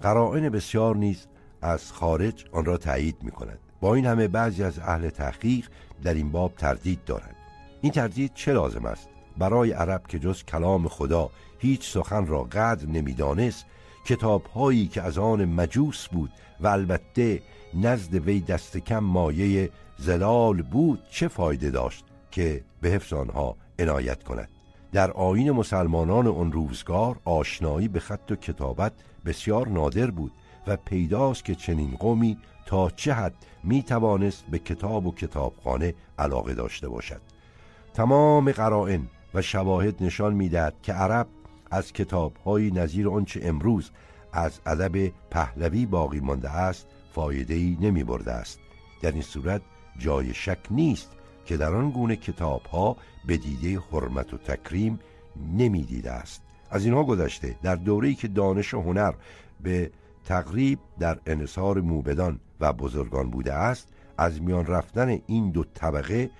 قرائن بسیار نیز از خارج آن را تایید می کند با این همه بعضی از اهل تحقیق در این باب تردید دارند. این تردید چه لازم است؟ برای عرب که جز کلام خدا هیچ سخن را قدر نمی‌دانست کتاب هایی که از آن مجوس بود و البته نزد وی دست کم مایه زلال بود چه فایده داشت که به حفظ آنها عنایت کند. در آین مسلمانان آن روزگار آشنایی به خط و کتابت بسیار نادر بود و پیداست که چنین قومی تا چه حد می توانست به کتاب و کتابخانه علاقه داشته باشد. تمام قرائن و شواهد نشان می‌دهد که عرب از کتاب های نظیر آنچه امروز از ادب پهلوی باقی مانده است فایده ای نمی برده است. در این صورت جای شک نیست که در آن گونه کتاب ها به دیده حرمت و تکریم نمی دیده است. از اینها گذشته در دوره‌ای که دانش و هنر به تقریب در انصار موبدان و بزرگان بوده است از میان رفتن این دو طبقه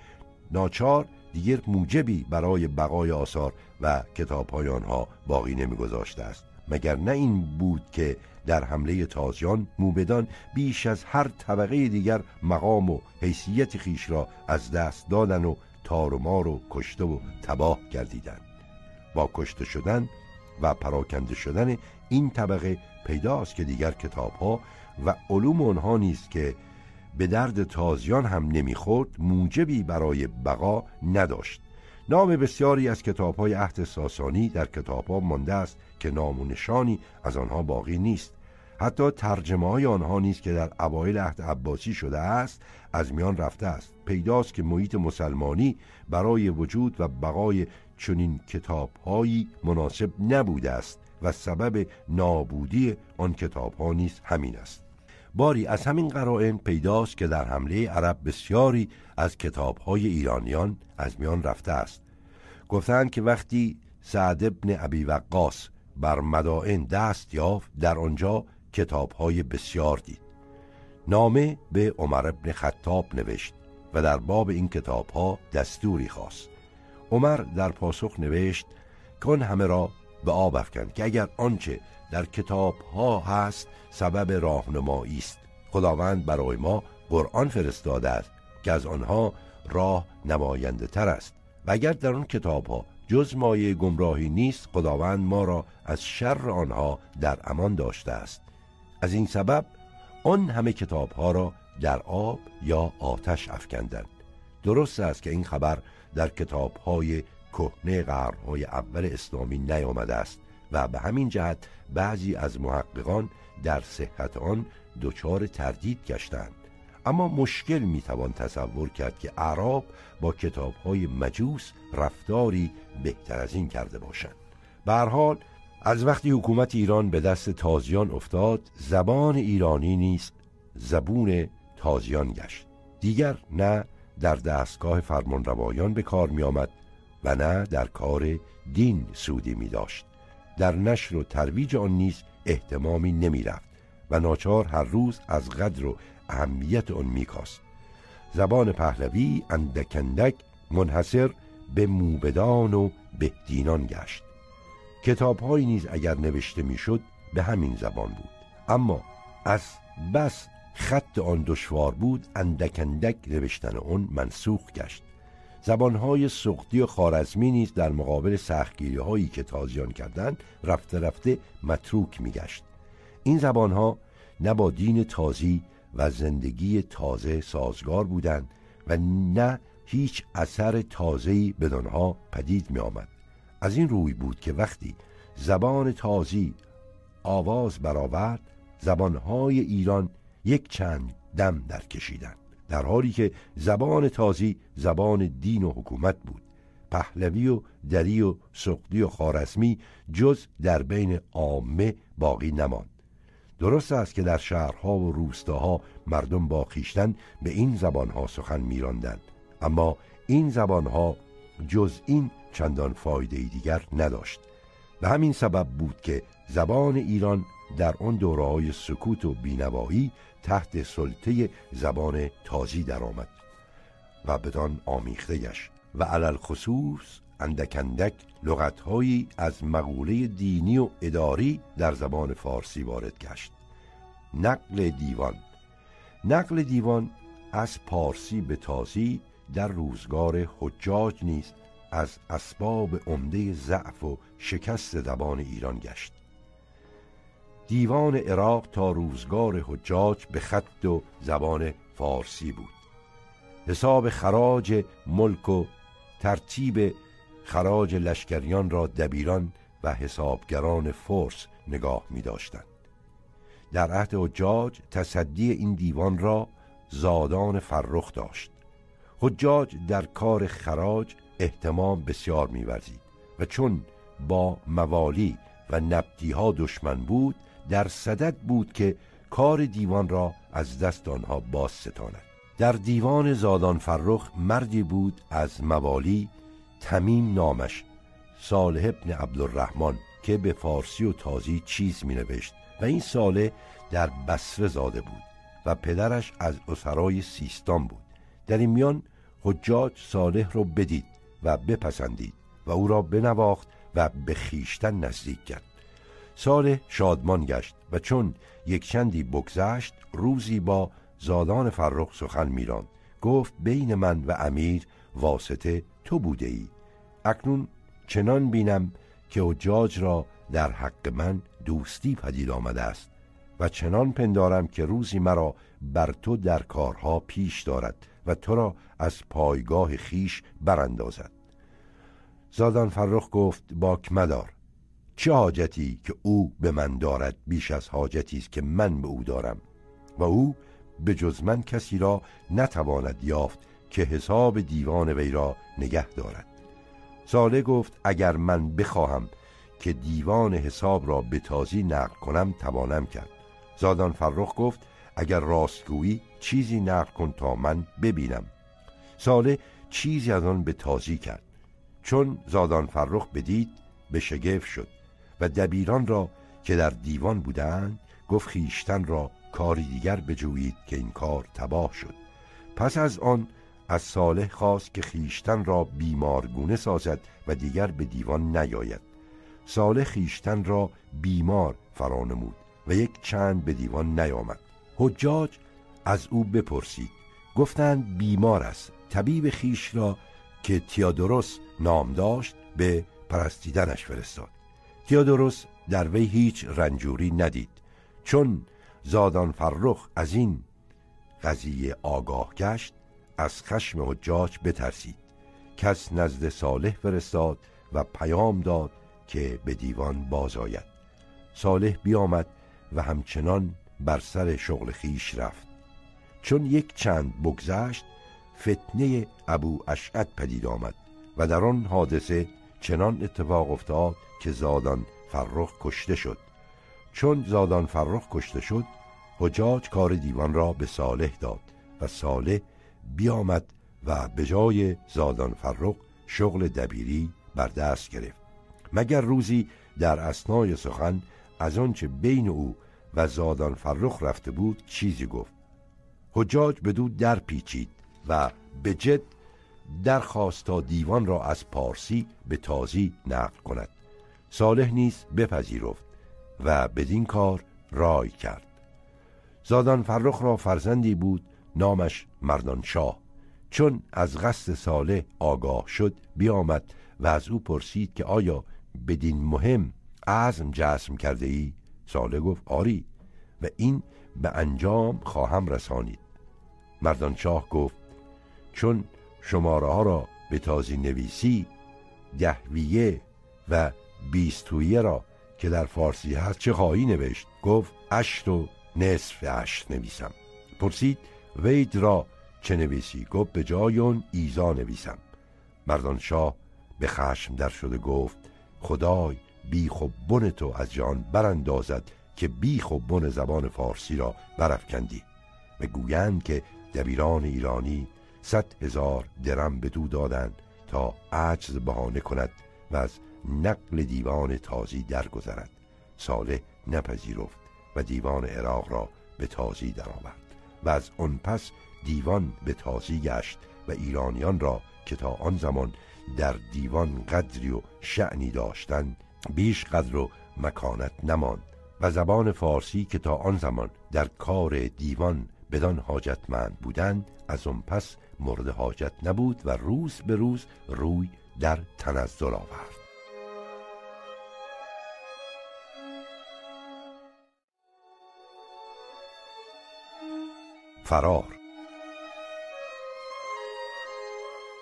ناچار دیگر موجبی برای بقای آثار و کتاب آنها باقی نمیگذاشته است. مگر نه این بود که در حمله تازیان موبدان بیش از هر طبقه دیگر مقام و حیثیت خیش را از دست دادن و تار و مار و کشته و تباه گردیدند. با کشته شدن و پراکنده شدن این طبقه پیداست که دیگر کتاب ها و علوم آنها نیست که به درد تازیان هم نمی‌خورد موجبی برای بقا نداشت. نام بسیاری از کتاب های عهد ساسانی در کتاب ها مانده است که نام و نشانی از آنها باقی نیست. حتی ترجمه های آنها نیست که در اوایل عهد عباسی شده است از میان رفته است. پیداست که محیط مسلمانی برای وجود و بقای چنین کتابهایی مناسب نبوده است و سبب نابودی آن کتاب ها نیز همین است. باری از همین قرائن پیداست که در حمله عرب بسیاری از کتاب های ایرانیان از میان رفته است. گفتند که وقتی سعد ابن ابی وقاص بر مدائن دست یافت در آنجا کتاب های بسیار دید. نامه به عمر ابن خطاب نوشت و در باب این کتاب ها دستوری خواست. عمر در پاسخ نوشت کن همه را به آب افکن که اگر آنچه در کتاب ها هست سبب راهنمایی است. خداوند برای ما قرآن فرستاده است که از آنها راه نماینده تر است. و اگر در آن کتاب ها جز مایه گمراهی نیست خداوند ما را از شر آنها در امان داشته است. از این سبب آن همه کتاب ها را در آب یا آتش افکندند. درست است که این خبر در کتاب های کهنه قرنهای اول اسلامی نیامده است و به همین جهت بعضی از محققان در صحت آن دچار تردید گشتند. اما مشکل می‌توان تصور کرد که عرب با کتاب های مجوس رفتاری بهتر از این کرده باشند. به حال از وقتی حکومت ایران به دست تازیان افتاد زبان ایرانی نیست زبون تازیان گشت. دیگر نه در دستگاه فرمانروایان به کار می آمد و نه در کار دین سودی می داشت در نشر و ترویج آن نیز احتمامی نمی رفت و ناچار هر روز از قدر و اهمیت آن می کاست. زبان پهلوی اندکندک منحصر به موبدان و بهدینان گشت. کتابهایی نیز اگر نوشته می‌شد به همین زبان بود. اما از بس خط آن دشوار بود اندک اندک نوشتن آن منسوخ گشت. زبانهای سقطی و خارزمی نیز در مقابل سختگیری هایی که تازیان کردند رفته رفته متروک میگشت. این زبانها نه با دین تازی و زندگی تازه سازگار بودند و نه هیچ اثر تازه‌ای بدانها پدید می آمد. از این روی بود که وقتی زبان تازی آواز برآورد زبانهای ایران یک چند دم در کشیدند در حالی که زبان تازی زبان دین و حکومت بود پهلوی و دری و سقدی و خارزمی جز در بین عامه باقی نماند درست است که در شهرها و روستاها مردم با خیشتن به این زبانها سخن میراندند. اما این زبانها جز این چندان فایده دیگر نداشت. به همین سبب بود که زبان ایران در آن دوره های سکوت و بینوایی تحت سلطه زبان تازی درآمد و بدان آمیخته گشت و علل خصوص اندکندک لغتهایی از مقوله دینی و اداری در زبان فارسی وارد گشت. نقل دیوان. نقل دیوان از پارسی به تازی در روزگار حجاج نیست از اسباب عمده ضعف و شکست زبان ایران گشت. دیوان عراق تا روزگار حجاج به خط و زبان فارسی بود. حساب خراج ملک و ترتیب خراج لشکریان را دبیران و حسابگران فرس نگاه می داشتند. در عهد حجاج تصدی این دیوان را زادان فرخ داشت حجاج در کار خراج احتمام بسیار میورزید و چون با موالی و نبتی ها دشمن بود در صدد بود که کار دیوان را از دست آنها باز ستاند در دیوان زادان فرخ مردی بود از موالی تمیم نامش صالح ابن عبدالرحمن که به فارسی و تازی چیز می نوشت و این ساله در بسره زاده بود و پدرش از اسرای سیستان بود. در این میان حجاج صالح را بدید و بپسندید و او را بنواخت و به خیشتن نزدیک کرد. صالح شادمان گشت و چون یک چندی بگذشت روزی با زادان فرخ سخن میراند. گفت بین من و امیر واسطه تو بوده ای اکنون چنان بینم که حجاج را در حق من دوستی پدید آمده است و چنان پندارم که روزی مرا بر تو در کارها پیش دارد و تو را از پایگاه خیش براندازد. زادان فرخ گفت باک مدار. چه حاجتی که او به من دارد بیش از حاجتی است که من به او دارم و او به جز من کسی را نتواند یافت که حساب دیوان وی را نگه دارد. ساله گفت اگر من بخواهم که دیوان حساب را به تازی نقل کنم توانم کرد. زادان فرخ گفت اگر راستگویی چیزی نقل کن تا من ببینم. ساله چیزی از آن به تازی کرد. چون زادان فرخ بدید به شگفت شد و دبیران را که در دیوان بودند گفت خیشتن را کاری دیگر بجویید که این کار تباه شد. پس از آن از صالح خواست که خیشتن را بیمارگونه سازد و دیگر به دیوان نیاید. صالح خیشتن را بیمار فرانمود و یک چند به دیوان نیامد. حجاج از او بپرسید. گفتند بیمار است. طبیب خیش را که تیادروس نام داشت به پرستیدنش فرستاد. تیادروس در وی هیچ رنجوری ندید. چون زادان فرخ از این قضیه آگاه گشت از خشم حجاج بترسید کس نزد صالح فرستاد و پیام داد که به دیوان باز آید. صالح بیامد و همچنان بر سر شغل خیش رفت. چون یک چند بگذشت فتنه ابو اشعد پدید آمد و در آن حادثه چنان اتفاق افتاد که زادان فرخ کشته شد. چون زادان فرخ کشته شد حجاج کار دیوان را به صالح داد و صالح بیامد و به جای زادان فرخ شغل دبیری بر دست گرفت. مگر روزی در اسنای سخن از آنچه بین او و زادان فرخ رفته بود چیزی گفت. حجاج به دو در پیچید و به جد درخواست تا دیوان را از پارسی به تازی نقل کند. صالح نیز بپذیرفت و بدین کار رای کرد. زادان فرخ را فرزندی بود نامش مردان شاه چون از قصد صالح آگاه شد بیامد و از او پرسید که آیا بدین مهم عزم جسم کرده ای؟ صالح گفت آری و این به انجام خواهم رسانید. مردان شاه گفت چون شماره ها را به تازی نویسی دهویه و بیستویه را که در فارسی هست چه خواهی نوشت؟ گفت اشت و نصف اشت نویسم. پرسید وید را چه نویسی گفت به جای اون ایزا نویسم. مردان شاه به خشم در شده گفت خدای بیخ و بن تو از جان براندازد که بیخ و بن زبان فارسی را برافکندی. و گویند که دبیران ایرانی صد هزار درم به دو دادند تا عجز بهانه کند و از نقل دیوان تازی درگذرد. صالح نپذیرفت و دیوان عراق را به تازی درآورد. و از آن پس دیوان به تازی گشت و ایرانیان را که تا آن زمان در دیوان قدری و شعنی داشتند بیش قدر و مکانت نماند. و زبان فارسی که تا آن زمان در کار دیوان بدان حاجتمند بودند از آن پس مورد حاجت نبود و روز به روز روی در تنزل آورد. فرار.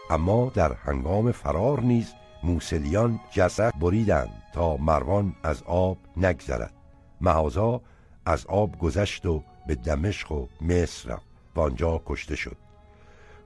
اما در هنگام فرار نیز موسلیان جسد بریدند تا مروان از آب نگذرد. مهازا از آب گذشت و به دمشق و مصر رفت و آنجا کشته شد.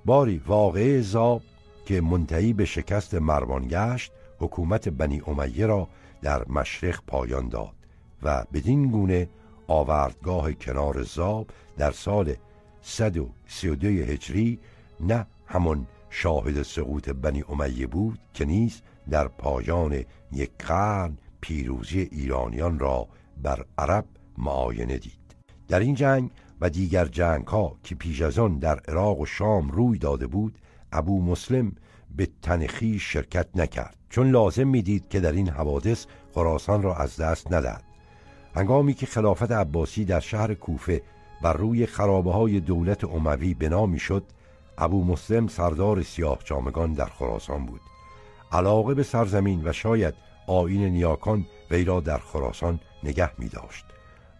باری واقعه زاب که منتهی به شکست مروان گشت حکومت بنی امیه را در مشرق پایان داد و بدین گونه آوردگاه کنار زاب در سال 132 هجری نه همون شاهد سقوط بنی امیه بود که نیز در پایان یک قرن پیروزی ایرانیان را بر عرب معاینه دید. در این جنگ و دیگر جنگ ها که پیش از آن در عراق و شام روی داده بود ابو مسلم به تنخی شرکت نکرد. چون لازم می‌دید که در این حوادث خراسان را از دست ندهد. هنگامی که خلافت عباسی در شهر کوفه بر روی خرابه های دولت عموی بنا می‌شد ابو مسلم سردار سیاه جامگان در خراسان بود. علاقه به سرزمین و شاید آین نیاکان وی را در خراسان نگه می داشت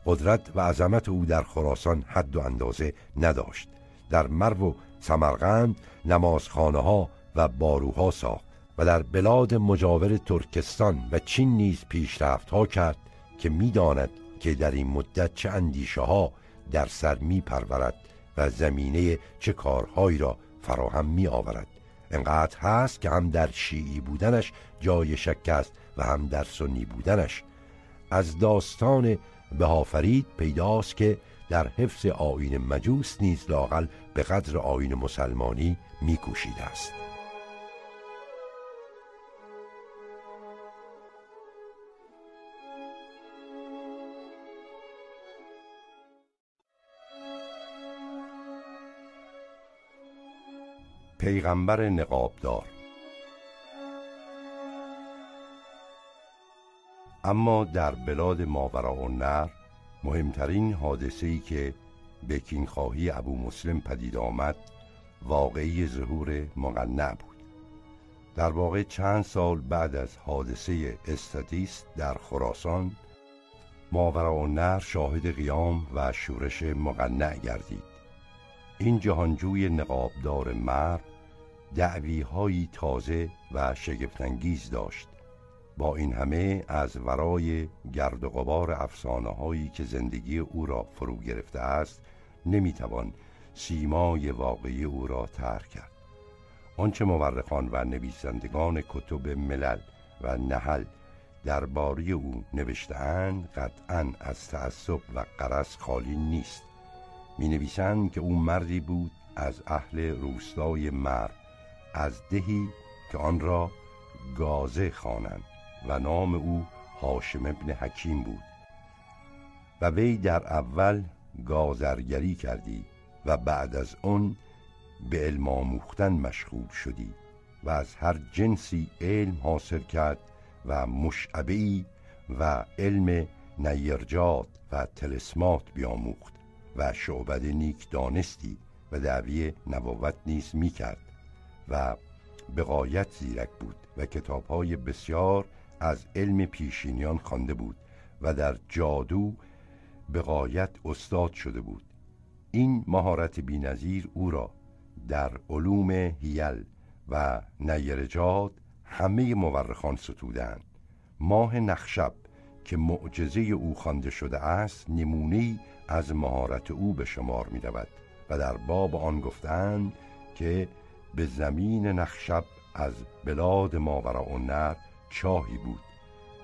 قدرت و عظمت او در خراسان حد و اندازه نداشت. در مرو و سمرقند نمازخانه ها و باروها ساخت و در بلاد مجاور ترکستان و چین نیز پیشرفت ها کرد که می‌داند که در این مدت چه اندیشه ها در سر می پرورد و زمینه چه کارهایی را فراهم می آورد انقدر هست که هم در شیعی بودنش جای شک است و هم در سنی بودنش. از داستان بهافرید پیداست که در حفظ آین مجوس نیز لاقل به قدر آین مسلمانی میکوشیده است. پیغمبر نقابدار. اما در بلاد ماورا و نر مهمترین حادثه ای که به کینخواهی ابو مسلم پدید آمد واقعی ظهور مقنع بود. در واقع چند سال بعد از حادثه استاتیست در خراسان ماورا و نر شاهد قیام و شورش مقنع گردید. این جهانجوی نقابدار مرد دعویهایی تازه و شگفتانگیز داشت. با این همه از ورای گرد و غبار افسانه هایی که زندگی او را فرو گرفته است نمی‌توان سیمای واقعی او را ترک کرد. آنچه مورخان و نویسندگان کتب ملل و نحل درباره او نوشتهاند قطعا از تعصب و قرص خالی نیست. می نویسند که او مردی بود از اهل روستای مرد. از دهی که آن را گازه خوانند و نام او هاشم ابن حکیم بود. و وی در اول گازرگری کردی و بعد از اون به علم آموختن مشغول شدی و از هر جنسی علم حاصل کرد و مشعبهی و علم نیرجات و تلسمات بیاموخت و شعبد نیک دانستی و دعوی نبوت نیز می کرد و به قایت زیرک بود و کتابهای بسیار از علم پیشینیان خوانده بود و در جادو به قایت استاد شده بود. این مهارت بینظیر او را در علوم هیل و نیرجاد همه مورخان ستودند ماه نخشب که معجزه او خوانده شده است نمونه از مهارت او به شمار می رود و در باب آن گفتند که به زمین نخشب از بلاد ماورا و نر چاهی بود.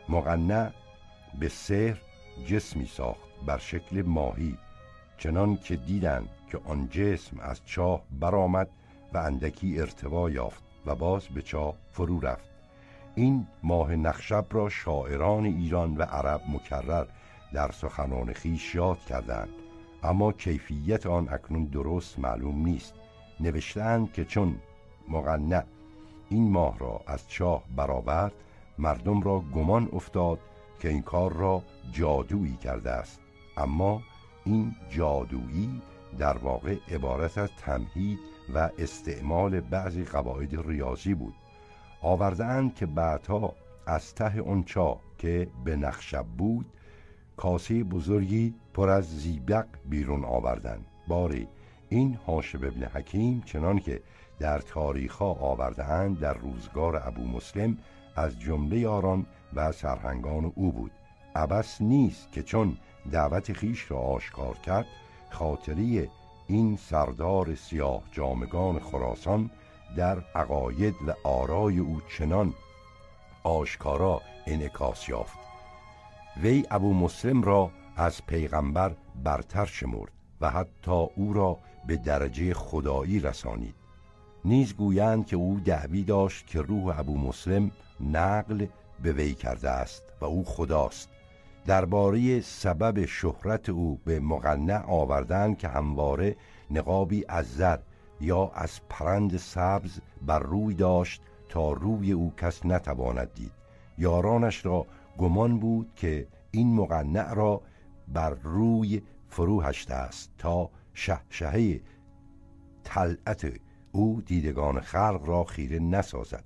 مقنع به سحر جسمی ساخت بر شکل ماهی چنان که دیدند که آن جسم از چاه برآمد و اندکی ارتوا یافت و باز به چاه فرو رفت. این ماه نخشب را شاعران ایران و عرب مکرر در سخنان خیش یاد کردند اما کیفیت آن اکنون درست معلوم نیست. نوشتند که چون مقنع این ماه را از چاه برآورد مردم را گمان افتاد که این کار را جادویی کرده است. اما این جادویی در واقع عبارت از تمهید و استعمال بعضی قواعد ریاضی بود. آوردهاند که بعدها از ته اون چاه که به نقشب بود کاسه بزرگی پر از زیبق بیرون آوردند. باری این حاشب ابن حکیم چنان که در تاریخها آوردهاند در روزگار ابو مسلم از جمله یاران و سرهنگان او بود. عبس نیست که چون دعوت خیش را آشکار کرد خاطری این سردار سیاه جامگان خراسان در عقاید و آرای او چنان آشکارا انعکاس یافت. وی ابو مسلم را از پیغمبر برتر شمرد و حتی او را به درجه خدایی رسانید. نیز گویند که او دعوی داشت که روح ابو مسلم نقل به وی کرده است و او خداست. درباره سبب شهرت او به مقنع آوردن که همواره نقابی از زر یا از پرند سبز بر روی داشت تا روی او کس نتواند دید. یارانش را گمان بود که این مقنع را بر روی فرو هشته است تا شهشهه طلعت او دیدگان خلق را خیره نسازد.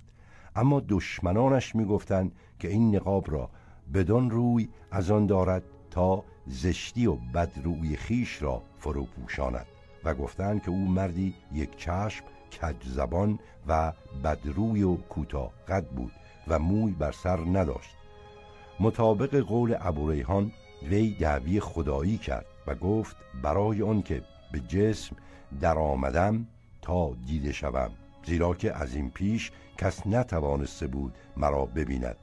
اما دشمنانش می‌گفتند که این نقاب را بدان روی از آن دارد تا زشتی و بدروی خیش را فرو پوشاند و گفتند که او مردی یک چشم کج زبان و بدروی و کوتاه قد بود و موی بر سر نداشت. مطابق قول ابوریحان وی دعوی خدایی کرد و گفت برای آن که به جسم در آمدم تا دیده شوم زیرا که از این پیش کس نتوانسته بود مرا ببیند.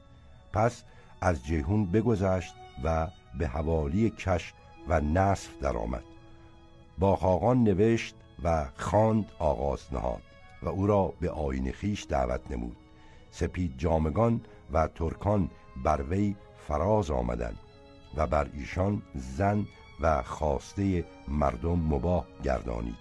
پس از جیهون بگذشت و به حوالی کش و نصف درآمد. با خاقان نوشت و خواند آغاز نهاد و او را به آین خیش دعوت نمود. سپید جامگان و ترکان بر وی فراز آمدند و بر ایشان زن و خواسته مردم مباه گردانید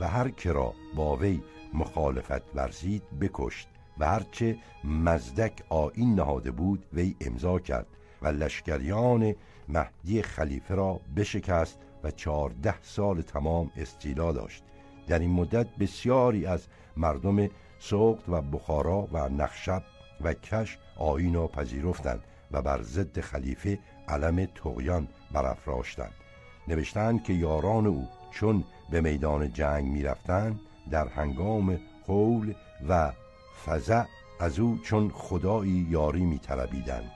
و هر کرا با وی مخالفت ورزید بکشت و هرچه مزدک آین نهاده بود وی امضا کرد و لشکریان مهدی خلیفه را بشکست و چهارده سال تمام استیلا داشت. در این مدت بسیاری از مردم سوقت و بخارا و نخشب و کش آین را پذیرفتند و بر ضد خلیفه علم تقیان برافراشتند. نوشتند که یاران او چون به میدان جنگ می‌رفتند در هنگام قول و فزع از او چون خدایی یاری میطلبیدند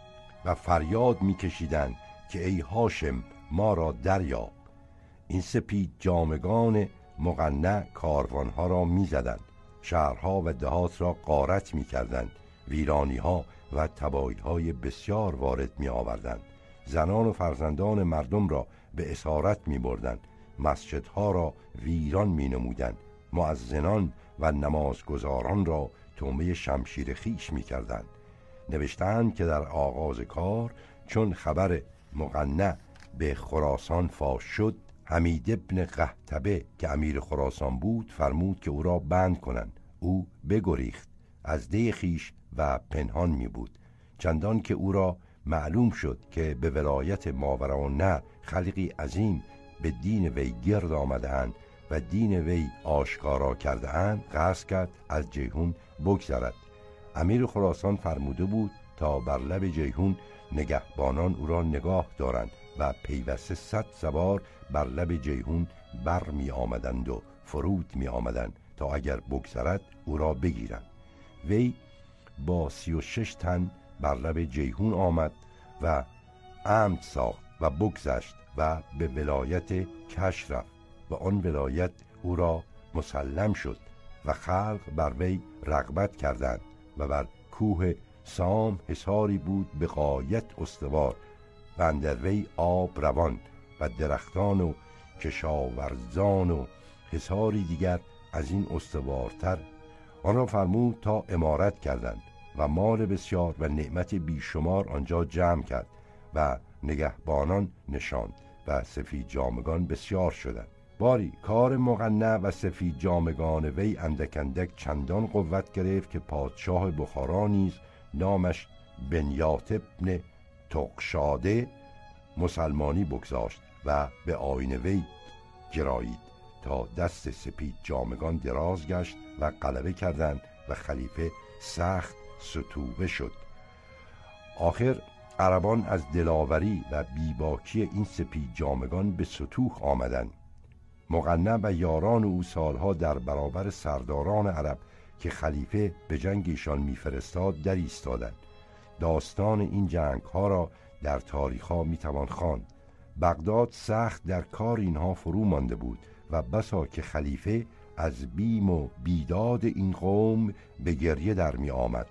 و فریاد میکشیدند که ای هاشم ما را دریاب. این سپید جامگان مقنع کاروانها را می‌زدند شهرها و دهات را قارت می‌کردند ویرانی ها و تبایی های بسیار وارد می آوردند زنان و فرزندان مردم را به اسارت می بردند مسجدها را ویران می نمودند معزنان و نمازگزاران را تومه شمشیر خیش می کردند نوشتند که در آغاز کار چون خبر مقنع به خراسان فاش شد حمید ابن قهتبه که امیر خراسان بود فرمود که او را بند کنند. او بگریخت. از ده خیش و پنهان می بود چندان که او را معلوم شد که به ولایت ماورا نه خلقی عظیم به دین وی گرد آمدهاند و دین وی آشکارا کرده اند قصد کرد از جیهون بگذرد. امیر خراسان فرموده بود تا بر لب جیهون نگهبانان او را نگاه دارند و پیوسته صد سوار بر لب جیهون بر می آمدند و فرود می آمدند تا اگر بگذرد او را بگیرند. وی با سی و شش تن بر لب جیهون آمد و عمد ساخت. و بگذشت و به ولایت کش رفت و آن ولایت او را مسلم شد و خلق بر وی رغبت کردند و بر کوه سام حساری بود به قایت استوار و اندر وی آب روان و درختان و کشاورزان و حساری دیگر از این استوارتر. آن را فرمود تا امارت کردند و مال بسیار و نعمت بیشمار آنجا جمع کرد و نگهبانان نشاند و سفید جامگان بسیار شدند. باری کار مقنع و سفید جامگان وی اندک اندک چندان قوت گرفت که پادشاه بخارا نیز نامش بنیات ابن تقشاده مسلمانی بگذاشت و به آین وی گرایید تا دست سپید جامگان دراز گشت و غلبه کردند و خلیفه سخت ستوبه شد. آخر عربان از دلاوری و بیباکی این سپید جامگان به سطوح آمدند. مقنع و یاران او سالها در برابر سرداران عرب که خلیفه به جنگ ایشان میفرستاد در ایستادند. داستان این جنگ ها را در تاریخ ها می توان خواند. بغداد سخت در کار اینها فرو مانده بود و بسا که خلیفه از بیم و بیداد این قوم به گریه در می آمد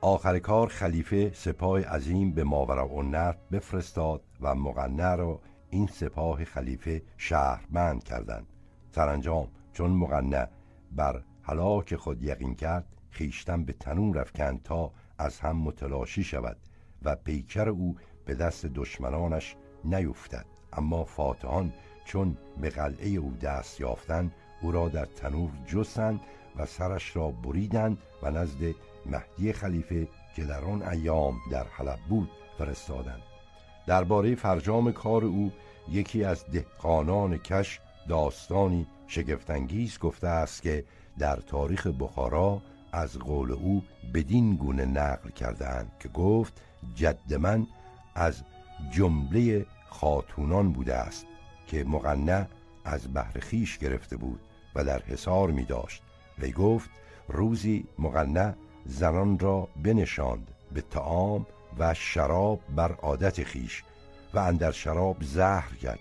آخر کار خلیفه سپاه عظیم به ماورا و بفرستاد و مقنع را این سپاه خلیفه شهرمند کردند. سرانجام چون مقنع بر هلاک خود یقین کرد خیشتن به تنور افکند تا از هم متلاشی شود و پیکر او به دست دشمنانش نیفتد. اما فاتحان چون به قلعه او دست یافتند او را در تنور جستند و سرش را بریدند و نزد مهدی خلیفه که در آن ایام در حلب بود فرستادند. درباره فرجام کار او یکی از دهقانان کش داستانی شگفتانگیز گفته است که در تاریخ بخارا از قول او بدین گونه نقل کردهاند که گفت جد من از جمله خاتونان بوده است که مقنع از بهر خیش گرفته بود و در حصار می داشت وی گفت روزی مقنع زنان را بنشاند به تعام و شراب بر عادت خیش و اندر شراب زهر کرد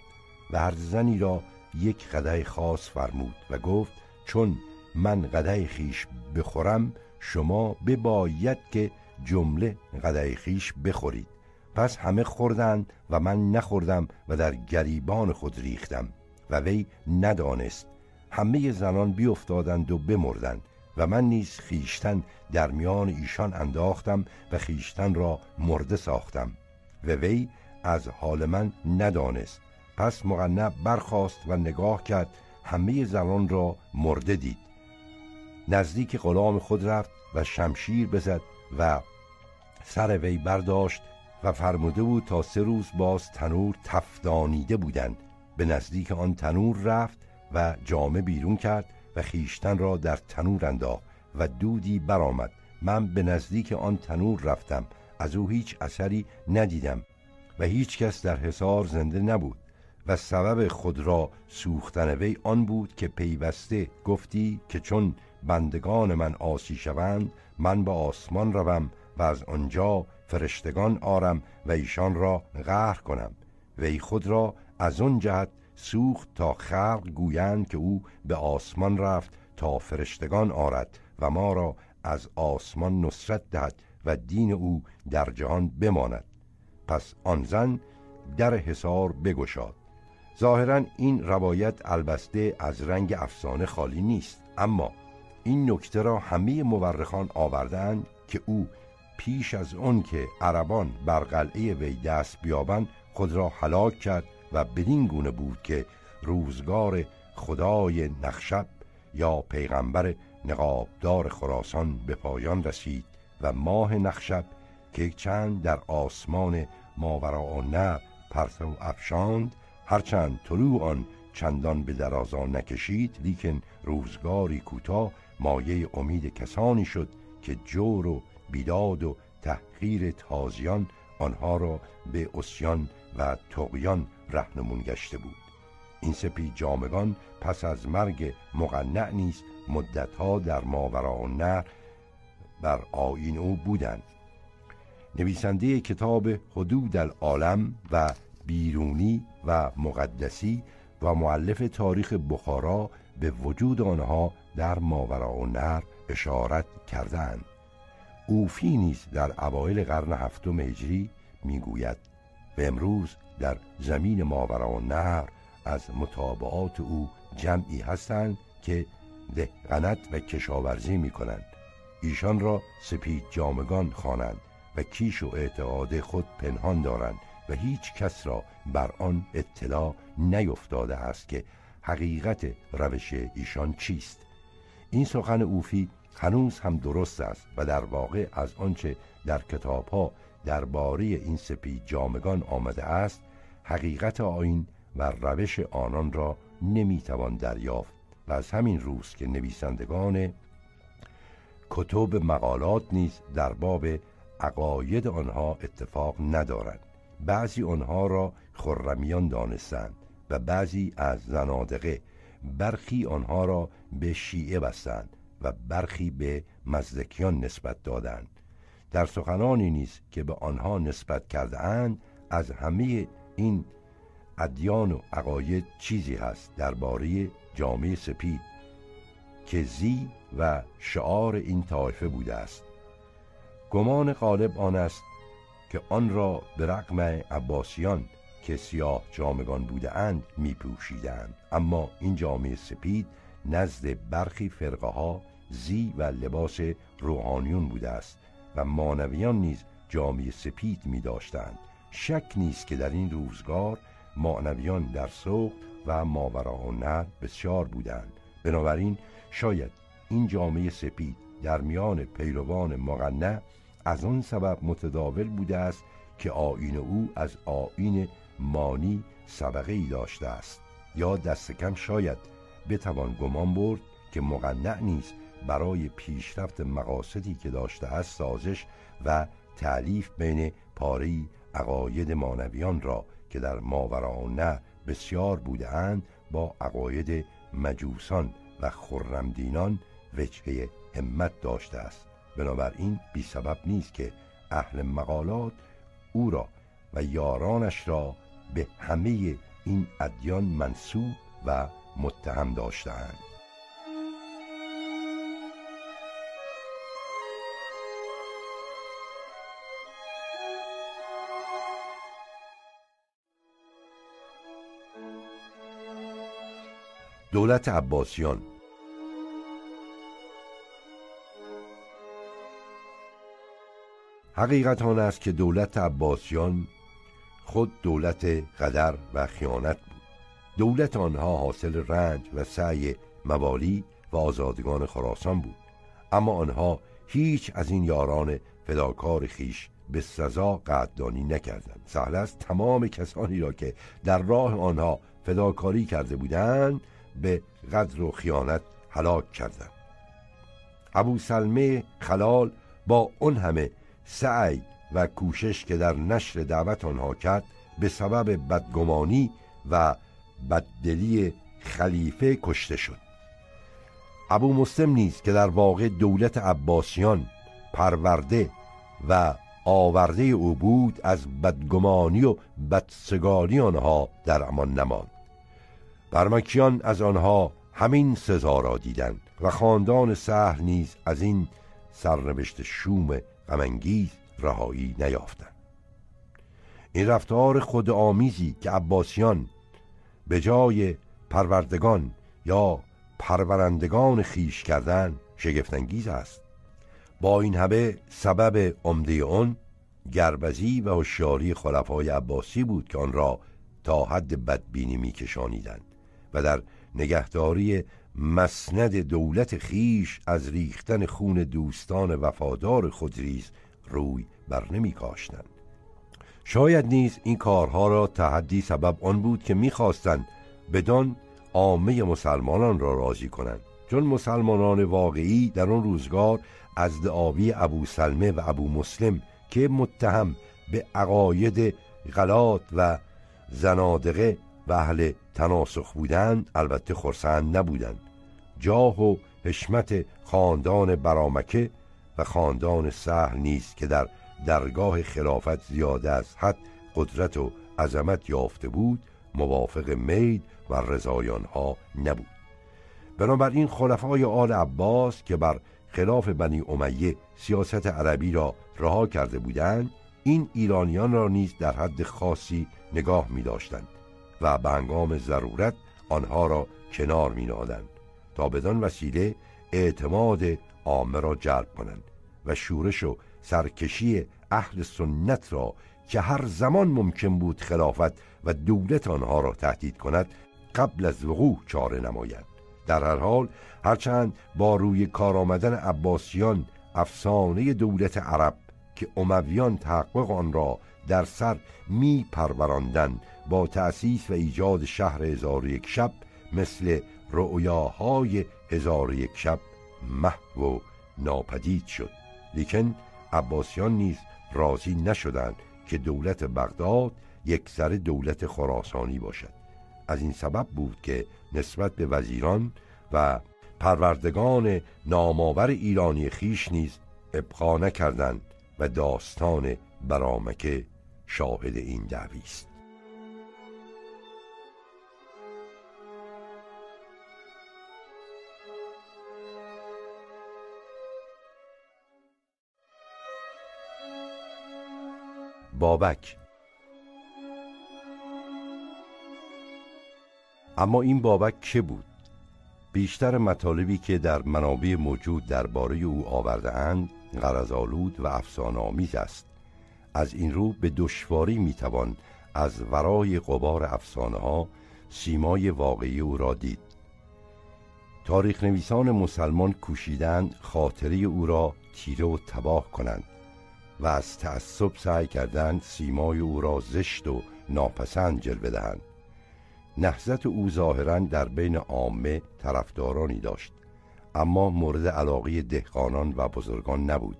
و هر زنی را یک قده خاص فرمود و گفت چون من قده خیش بخورم شما بباید که جمله قده خیش بخورید. پس همه خوردند و من نخوردم و در گریبان خود ریختم و وی ندانست. همه زنان بیافتادند و بمردند. و من نیز خیشتن در میان ایشان انداختم و خیشتن را مرده ساختم و وی از حال من ندانست. پس مقنع برخاست و نگاه کرد همه زنان را مرده دید. نزدیک غلام خود رفت و شمشیر بزد و سر وی برداشت و فرموده بود تا سه روز باز تنور تفدانیده بودند. به نزدیک آن تنور رفت و جامه بیرون کرد و خیشتن را در تنور انداخت و دودی برآمد. من به نزدیک آن تنور رفتم. از او هیچ اثری ندیدم و هیچ کس در حصار زنده نبود و سبب خود را سوختن وی آن بود که پیوسته گفتی که چون بندگان من آسی شوند من به آسمان روم و از آنجا فرشتگان آرم و ایشان را قهر کنم. وی خود را از آن جهت سوخت تا خلق گویند که او به آسمان رفت تا فرشتگان آرد و ما را از آسمان نصرت دهد و دین او در جهان بماند. پس آن زن در حصار بگشاد. ظاهرا این روایت البسته از رنگ افسانه خالی نیست اما این نکته را همه مورخان آوردند که او پیش از اون که عربان بر قلعه وی دست بیابند خود را هلاک کرد و بدین گونه بود که روزگار خدای نخشب یا پیغمبر نقابدار خراسان به پایان رسید و ماه نخشب که چند در آسمان ماورا نه پرتو افشاند هرچند طلوع آن چندان به درازا نکشید لیکن روزگاری کوتاه مایه امید کسانی شد که جور و بیداد و تحقیر تازیان آنها را به اسیان و تقیان رهنمون گشته بود. این سپید جامگان پس از مرگ مقنع نیست مدتها در ماورا نهر بر آین او بودند. نویسنده کتاب حدود العالم و بیرونی و مقدسی و معلف تاریخ بخارا به وجود آنها در ماورا و نهر اشارت کردند. اوفی نیز در اوایل قرن هفتم هجری می‌گوید و امروز در زمین ماورا و نهر از مطابعات او جمعی هستند که دهقنت و کشاورزی می کنند ایشان را سپید جامگان خوانند و کیش و اعتقاد خود پنهان دارند و هیچ کس را بر آن اطلاع نیفتاده است که حقیقت روش ایشان چیست. این سخن اوفی هنوز هم درست است و در واقع از آنچه در کتاب ها درباره این سپید جامگان آمده است حقیقت آین و روش آنان را نمی‌توان دریافت و از همین روز که نویسندگان کتب مقالات نیز در باب عقاید آنها اتفاق ندارند. بعضی آنها را خرمیان دانستند و بعضی از زنادقه برخی آنها را به شیعه بستند و برخی به مزدکیان نسبت دادند. در سخنانی نیز که به آنها نسبت کرده اند از همه این ادیان و عقاید چیزی هست درباره جامعه سپید که زی و شعار این طایفه بوده است. گمان غالب آن است که آن را به رقم عباسیان که سیاه جامگان بوده اند می پوشیدند اما این جامعه سپید نزد برخی فرقه ها زی و لباس روحانیون بوده است و مانویان نیز جامعه سپید می داشتند شک نیست که در این روزگار معنویان در سوق و ماورا و نه بسیار بودند. بنابراین شاید این جامعه سپید در میان پیروان مقنع از آن سبب متداول بوده است که آین او از آین مانی سبقه ای داشته است. یا دست کم شاید بتوان گمان برد که مقنع نیست برای پیشرفت مقاصدی که داشته است سازش و تعلیف بین پاری عقاید مانویان را که در ماورانه بسیار بوده اند با عقاید مجوسان و خرمدینان وجهه همت داشته است. بنابراین بی سبب نیست که اهل مقالات او را و یارانش را به همه این ادیان منصوب و متهم داشتهاند. دولت عباسیان. حقیقت آن است که دولت عباسیان خود دولت قدر و خیانت بود. دولت آنها حاصل رنج و سعی موالی و آزادگان خراسان بود. اما آنها هیچ از این یاران فداکار خیش به سزا قدردانی نکردند. سهل است تمام کسانی را که در راه آنها فداکاری کرده بودند به قدر و خیانت هلاک کردند ابو سلمه خلال با اون همه سعی و کوشش که در نشر دعوت آنها کرد به سبب بدگمانی و بددلی خلیفه کشته شد. ابو مسلم نیز که در واقع دولت عباسیان پرورده و آورده او بود از بدگمانی و بدسگالی آنها در امان نماند. برمکیان از آنها همین سزا را دیدند و خاندان سهل نیز از این سرنوشت شوم غمانگیز رهایی نیافتند. این رفتار خود آمیزی که عباسیان به جای پروردگان یا پرورندگان خیش کردن شگفتانگیز است. با این همه سبب عمده آن گربزی و هوشیاری خلفای عباسی بود که آن را تا حد بدبینی میکشانیدند. و در نگهداری مسند دولت خیش از ریختن خون دوستان وفادار خود ریز روی بر نمی کاشتند. شاید نیز این کارها را تحدی سبب آن بود که می‌خواستند بدان عامه مسلمانان را راضی کنند. چون مسلمانان واقعی در آن روزگار از دعاوی ابو سلمه و ابو مسلم که متهم به عقاید غلات و زنادقه و اهل تناسخ بودند البته خرسند نبودند. جاه و حشمت خاندان برامکه و خاندان سهل نیست که در درگاه خلافت زیاده از حد قدرت و عظمت یافته بود موافق مید و رضایان ها نبود. بنابراین خلفای آل عباس که بر خلاف بنی امیه سیاست عربی را رها کرده بودند این ایرانیان را نیز در حد خاصی نگاه می داشتند و به هنگام ضرورت آنها را کنار می نادند تا بدان وسیله اعتماد عامه را جلب کنند و شورش و سرکشی اهل سنت را که هر زمان ممکن بود خلافت و دولت آنها را تهدید کند قبل از وقوع چاره نمایند. در هر حال هرچند با روی کار آمدن عباسیان افسانه دولت عرب که امویان تحقق آن را در سر می با تأسیس و ایجاد شهر هزار یک شب مثل رؤیاهای هزار یک شب محو و ناپدید شد. لیکن عباسیان نیز راضی نشدند که دولت بغداد یک سر دولت خراسانی باشد. از این سبب بود که نسبت به وزیران و پروردگان نامآور ایرانی خیش نیز ابقا نکردند و داستان برامکه شاهد این دعوی است. بابک. اما این بابک که بود؟ بیشتر مطالبی که در منابع موجود درباره او آورده اند غرضالود و افسانه آمیز است. از این رو به دشواری می‌توان از ورای قبار افسانه ها سیمای واقعی او را دید. تاریخ نویسان مسلمان کوشیدند خاطره او را تیره و تباه کنند. و از تعصب سعی کردند سیمای او را زشت و ناپسند جلوه دهند. نهزت او ظاهرا در بین عامه طرفدارانی داشت اما مورد علاقه دهقانان و بزرگان نبود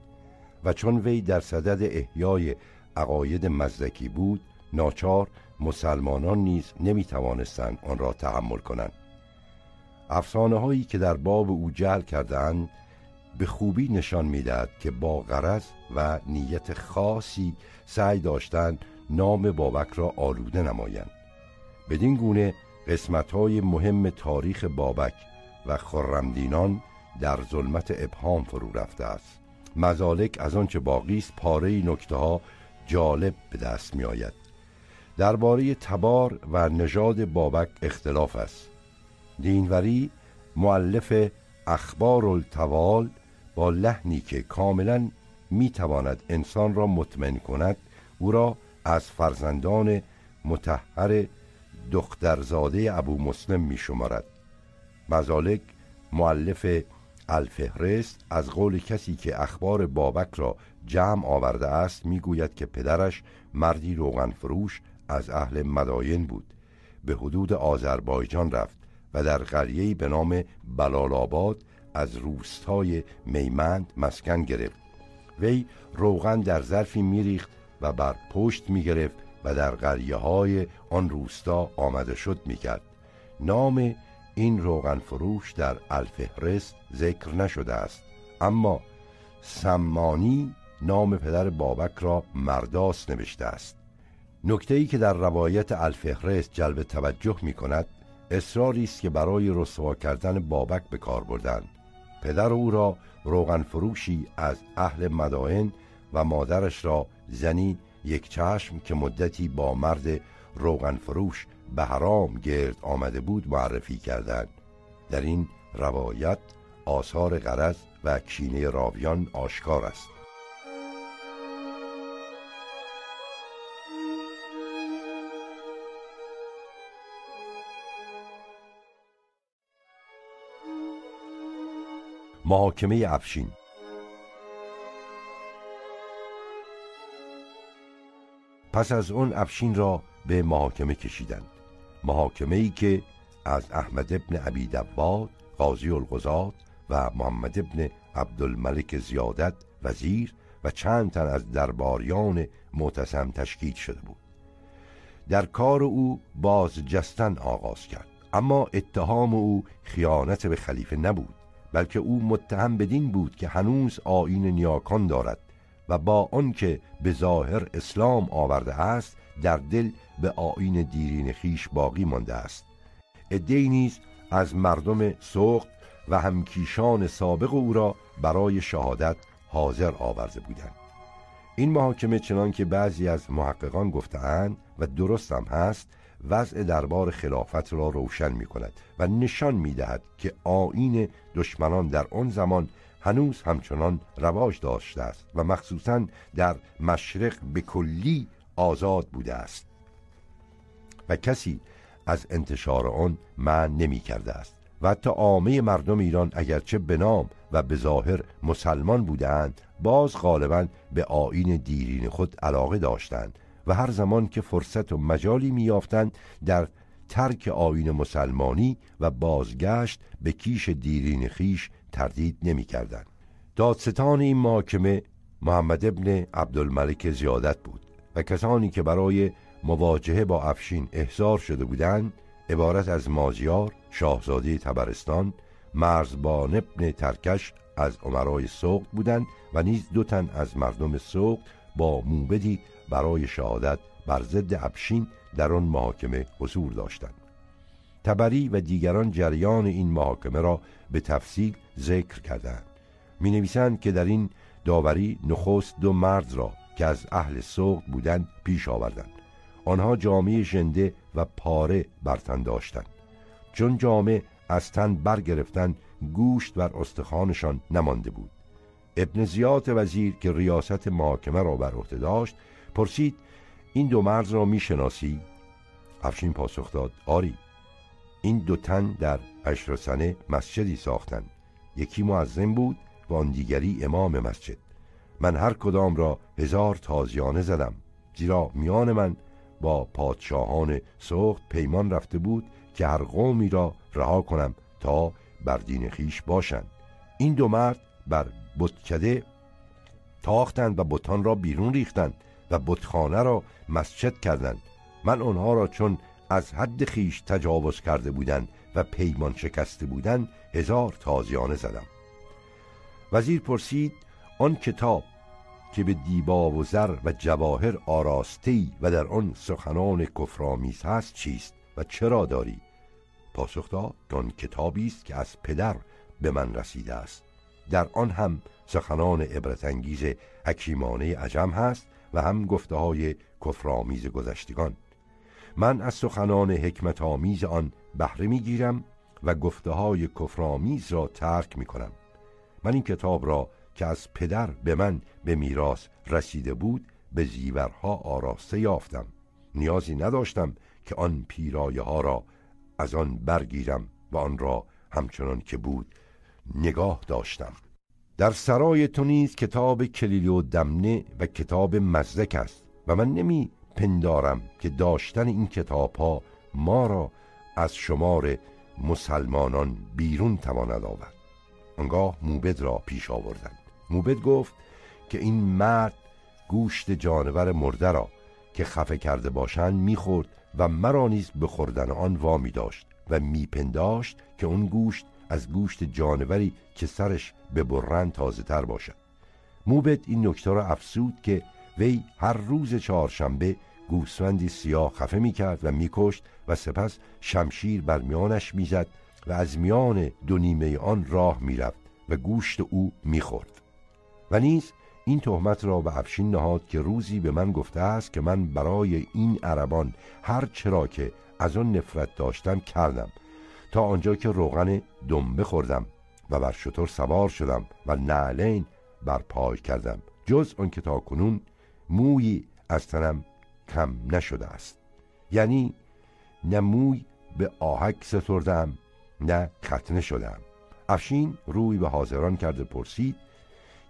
و چون وی در صدد احیای عقاید مزدکی بود ناچار مسلمانان نیز نمی توانستند آن را تحمل کنند. افسانه هایی که در باب او جل کردهاند به خوبی نشان می‌دهد که با غرض و نیت خاصی سعی داشتند نام بابک را آلوده نمایند. بدین گونه قسمت های مهم تاریخ بابک و خرمدینان در ظلمت ابهام فرو رفته است. مزالک از آنچه باقی است پاره نکته ها جالب به دست می آید درباره تبار و نژاد بابک اختلاف است. دینوری معلف اخبار التوال با لحنی که کاملا می تواند انسان را مطمئن کند او را از فرزندان متحر دخترزاده ابو مسلم می شمارد مزالک معلف الفهرست از قول کسی که اخبار بابک را جمع آورده است می‌گوید که پدرش مردی روغن فروش از اهل مداین بود. به حدود آذربایجان رفت و در قریه‌ای به نام بلالاباد از روستای میمند مسکن گرفت. وی روغن در ظرفی میریخت و بر پشت می‌گرفت و در قریه های آن روستا آمده شد می‌کرد. نام این روغن فروش در الفهرست ذکر نشده است. اما سمانی نام پدر بابک را مرداس نوشته است. نکته ای که در روایت الفهرست جلب توجه می کند اصراری است که برای رسوا کردن بابک به کار بردند. پدر او را روغن فروشی از اهل مدائن و مادرش را زنی یک چشم که مدتی با مرد روغن فروش به حرام گرد آمده بود معرفی کردند. در این روایت آثار غرض و کینه راویان آشکار است. محاکمه افشین. پس از اون افشین را به محاکمه کشیدند. محاکمه ای که از احمد ابن عبی دواد قاضی القضات و محمد ابن عبدالملک زیادت وزیر و چند تن از درباریان معتصم تشکیل شده بود. در کار او باز جستن آغاز کرد. اما اتهام او خیانت به خلیفه نبود. بلکه او متهم بدین بود که هنوز آین نیاکان دارد و با آنکه به ظاهر اسلام آورده است در دل به آین دیرین خیش باقی مانده است. ادهی نیز از مردم سوق و همکیشان سابق او را برای شهادت حاضر آورده بودند. این محاکمه چنان که بعضی از محققان گفتهاند و درست هم هست وضع دربار خلافت را روشن می کند و نشان می دهد که آین دشمنان در آن زمان هنوز همچنان رواج داشته است و مخصوصا در مشرق به کلی آزاد بوده است و کسی از انتشار آن من نمی کرده است و حتی عامه مردم ایران اگرچه به نام و به ظاهر مسلمان بودند باز غالبا به آین دیرین خود علاقه داشتند و هر زمان که فرصت و مجالی میافتند در ترک آین مسلمانی و بازگشت به کیش دیرین خیش تردید نمی کردن. دادستان این محاکمه محمد ابن عبدالملک زیادت بود و کسانی که برای مواجهه با افشین احضار شده بودند عبارت از مازیار شاهزاده تبرستان مرزبان ابن ترکش از عمرای سوق بودند و نیز دو تن از مردم سوق با موبدی برای شهادت بر ضد افشین در آن محاکمه حضور داشتند. تبری و دیگران جریان این محاکمه را به تفصیل ذکر کردند. می نویسند که در این داوری نخست دو مرد را که از اهل سوق بودند پیش آوردند. آنها جامعه ژنده و پاره بر تن داشتند. چون جامعه از تن برگرفتن گوشت بر استخوانشان نمانده بود. ابن زیاد وزیر که ریاست محاکمه را بر عهده داشت پرسید این دو مرد را می‌شناسی؟ افشین پاسخ داد آری. این دو تن در عشر سنه مسجدی ساختند یکی معظم بود و آن دیگری امام مسجد. من هر کدام را هزار تازیانه زدم. زیرا میان من با پادشاهان سخت پیمان رفته بود که هر قومی را رها کنم تا بر دین خیش باشند. این دو مرد بر بتکده تاختند و بتان را بیرون ریختند. و بتخانه را مسجد کردند. من آنها را چون از حد خیش تجاوز کرده بودند و پیمان شکسته بودن هزار تازیانه زدم. وزیر پرسید آن کتاب که به دیبا و زر و جواهر آراستی و در آن سخنان کفرآمیز هست چیست و چرا داری؟ پاسخ داد آن کتابی است که از پدر به من رسیده است. در آن هم سخنان عبرت انگیز حکیمانه عجم هست و هم گفته های کفرآمیز گذشتگان. من از سخنان حکمت آمیز آن بهره می‌گیرم و گفته های کفرآمیز را ترک می کنم من این کتاب را که از پدر به من به میراث رسیده بود به زیورها آراسته یافتم. نیازی نداشتم که آن پیرایه ها را از آن برگیرم و آن را همچنان که بود نگاه داشتم. در سرای تو نیز کتاب کلیلی و دمنه و کتاب مزدک است و من نمی پندارم که داشتن این کتاب ها ما را از شمار مسلمانان بیرون تواند آورد. آنگاه موبد را پیش آوردند. موبد گفت که این مرد گوشت جانور مرده را که خفه کرده باشند می‌خورد و مرا نیز به خوردن آن وامی داشت و میپنداشت که اون گوشت از گوشت جانوری که سرش به برن تازه تر باشد. موبد این نکته را افسود که وی هر روز چهارشنبه گوسفندی سیاه خفه می کرد و میکشت و سپس شمشیر بر میانش می‌زد و از میان دو نیمه آن راه می‌رفت و گوشت او می‌خورد. و نیز این تهمت را به افشین نهاد که روزی به من گفته است که من برای این عربان هر چرا که از آن نفرت داشتم کردم. تا آنجا که روغن دنبه خوردم و بر شطور سوار شدم و نعلین بر پای کردم جز آن که تا کنون مویی از تنم کم نشده است. یعنی نه موی به آهک ستردم نه ختنه شدم. افشین روی به حاضران کرده پرسید